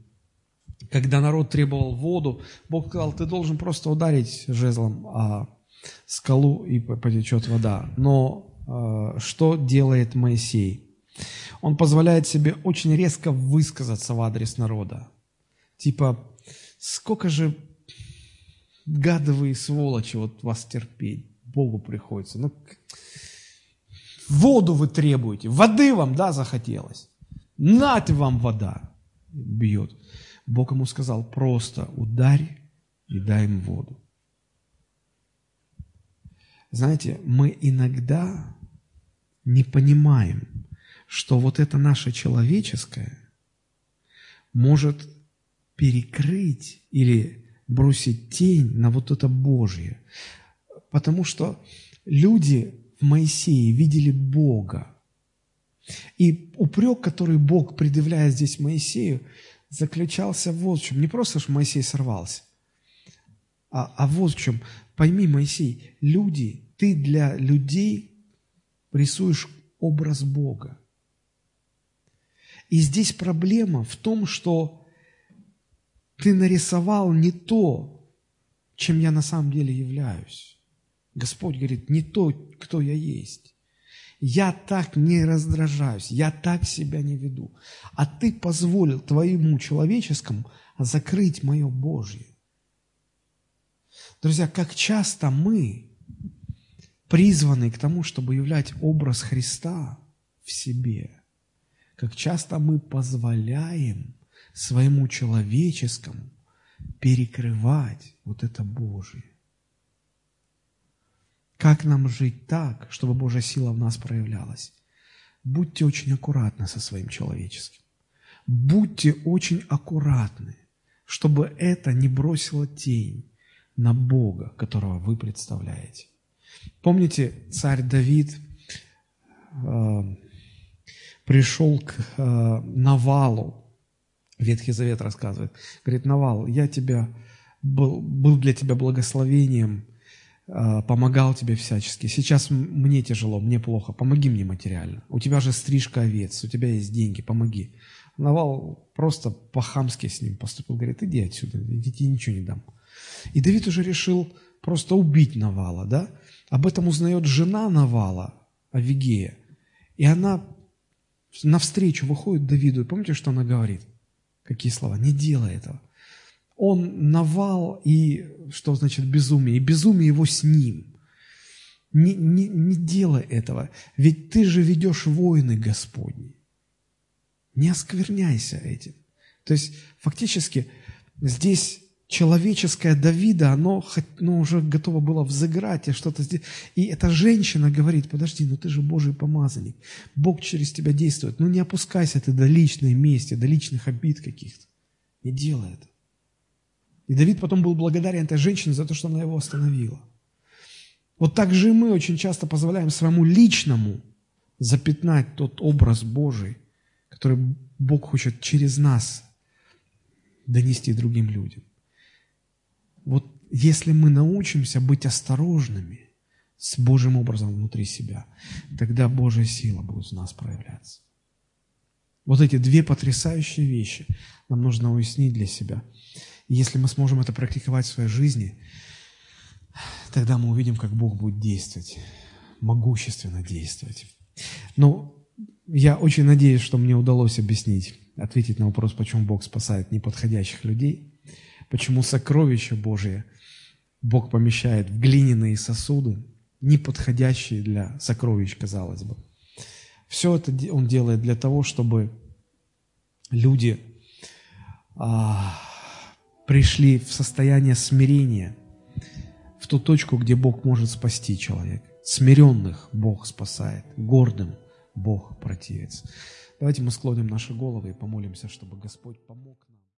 когда народ требовал воду, Бог сказал, ты должен просто ударить жезлом о скалу и потечет вода. Но э, что делает Моисей? Он позволяет себе очень резко высказаться в адрес народа. Типа, сколько же гадовые сволочи вот вас терпеть. Богу приходится. Ну, воду вы требуете, воды вам, да, захотелось. Нате вам вода. Бьет. Бог ему сказал, просто ударь и дай им воду. Знаете, мы иногда не понимаем, что вот это наше человеческое может перекрыть или бросить тень на вот это Божье. Потому что люди в Моисее видели Бога. И упрек, который Бог предъявляет здесь Моисею, заключался вот в чем. Не просто, что Моисей сорвался, а, а вот в чем. Пойми, Моисей, люди, ты для людей рисуешь образ Бога. И здесь проблема в том, что ты нарисовал не то, чем я на самом деле являюсь. Господь говорит, не то, кто я есть. Я так не раздражаюсь, я так себя не веду. А ты позволил твоему человеческому закрыть мое Божье. Друзья, как часто мы призваны к тому, чтобы являть образ Христа в себе, как часто мы позволяем своему человеческому перекрывать вот это Божие. Как нам жить так, чтобы Божья сила в нас проявлялась? Будьте очень аккуратны со своим человеческим. Будьте очень аккуратны, чтобы это не бросило тень на Бога, которого вы представляете. Помните, царь Давид э, пришел к э, Навалу, Ветхий Завет рассказывает, говорит, Навал, я тебя, был, был для тебя благословением, помогал тебе всячески. Сейчас мне тяжело, мне плохо, помоги мне материально. У тебя же стрижка овец, у тебя есть деньги, помоги. Навал просто по-хамски с ним поступил, говорит, иди отсюда, я тебе ничего не дам. И Давид уже решил просто убить Навала, да? Об этом узнает жена Навала, Авигея. И она навстречу выходит Давиду. И помните, что она говорит? Какие слова? Не делай этого. Он Навал и, что значит безумие? И безумие его с ним. Не, не, не делай этого. Ведь ты же ведешь войны Господни. Не оскверняйся этим. То есть, фактически, здесь человеческое Давида, оно, оно уже готово было взыграть и что-то сделать. И эта женщина говорит, подожди, ну ты же Божий помазанник, Бог через тебя действует, ну не опускайся ты до личной мести, до личных обид каких-то. Не делай это. И Давид потом был благодарен этой женщине за то, что она его остановила. Вот так же мы очень часто позволяем своему личному запятнать тот образ Божий, который Бог хочет через нас донести другим людям. Вот если мы научимся быть осторожными с Божьим образом внутри себя, тогда Божья сила будет в нас проявляться. Вот эти две потрясающие вещи нам нужно уяснить для себя. Если мы сможем это практиковать в своей жизни, тогда мы увидим, как Бог будет действовать, могущественно действовать. Но я очень надеюсь, что мне удалось объяснить, ответить на вопрос, почему Бог спасает неподходящих людей – почему сокровища Божие Бог помещает в глиняные сосуды, не подходящие для сокровищ, казалось бы. Все это Он делает для того, чтобы люди а, пришли в состояние смирения, в ту точку, где Бог может спасти человека. Смиренных Бог спасает, гордым Бог противится. Давайте мы склоним наши головы и помолимся, чтобы Господь помог.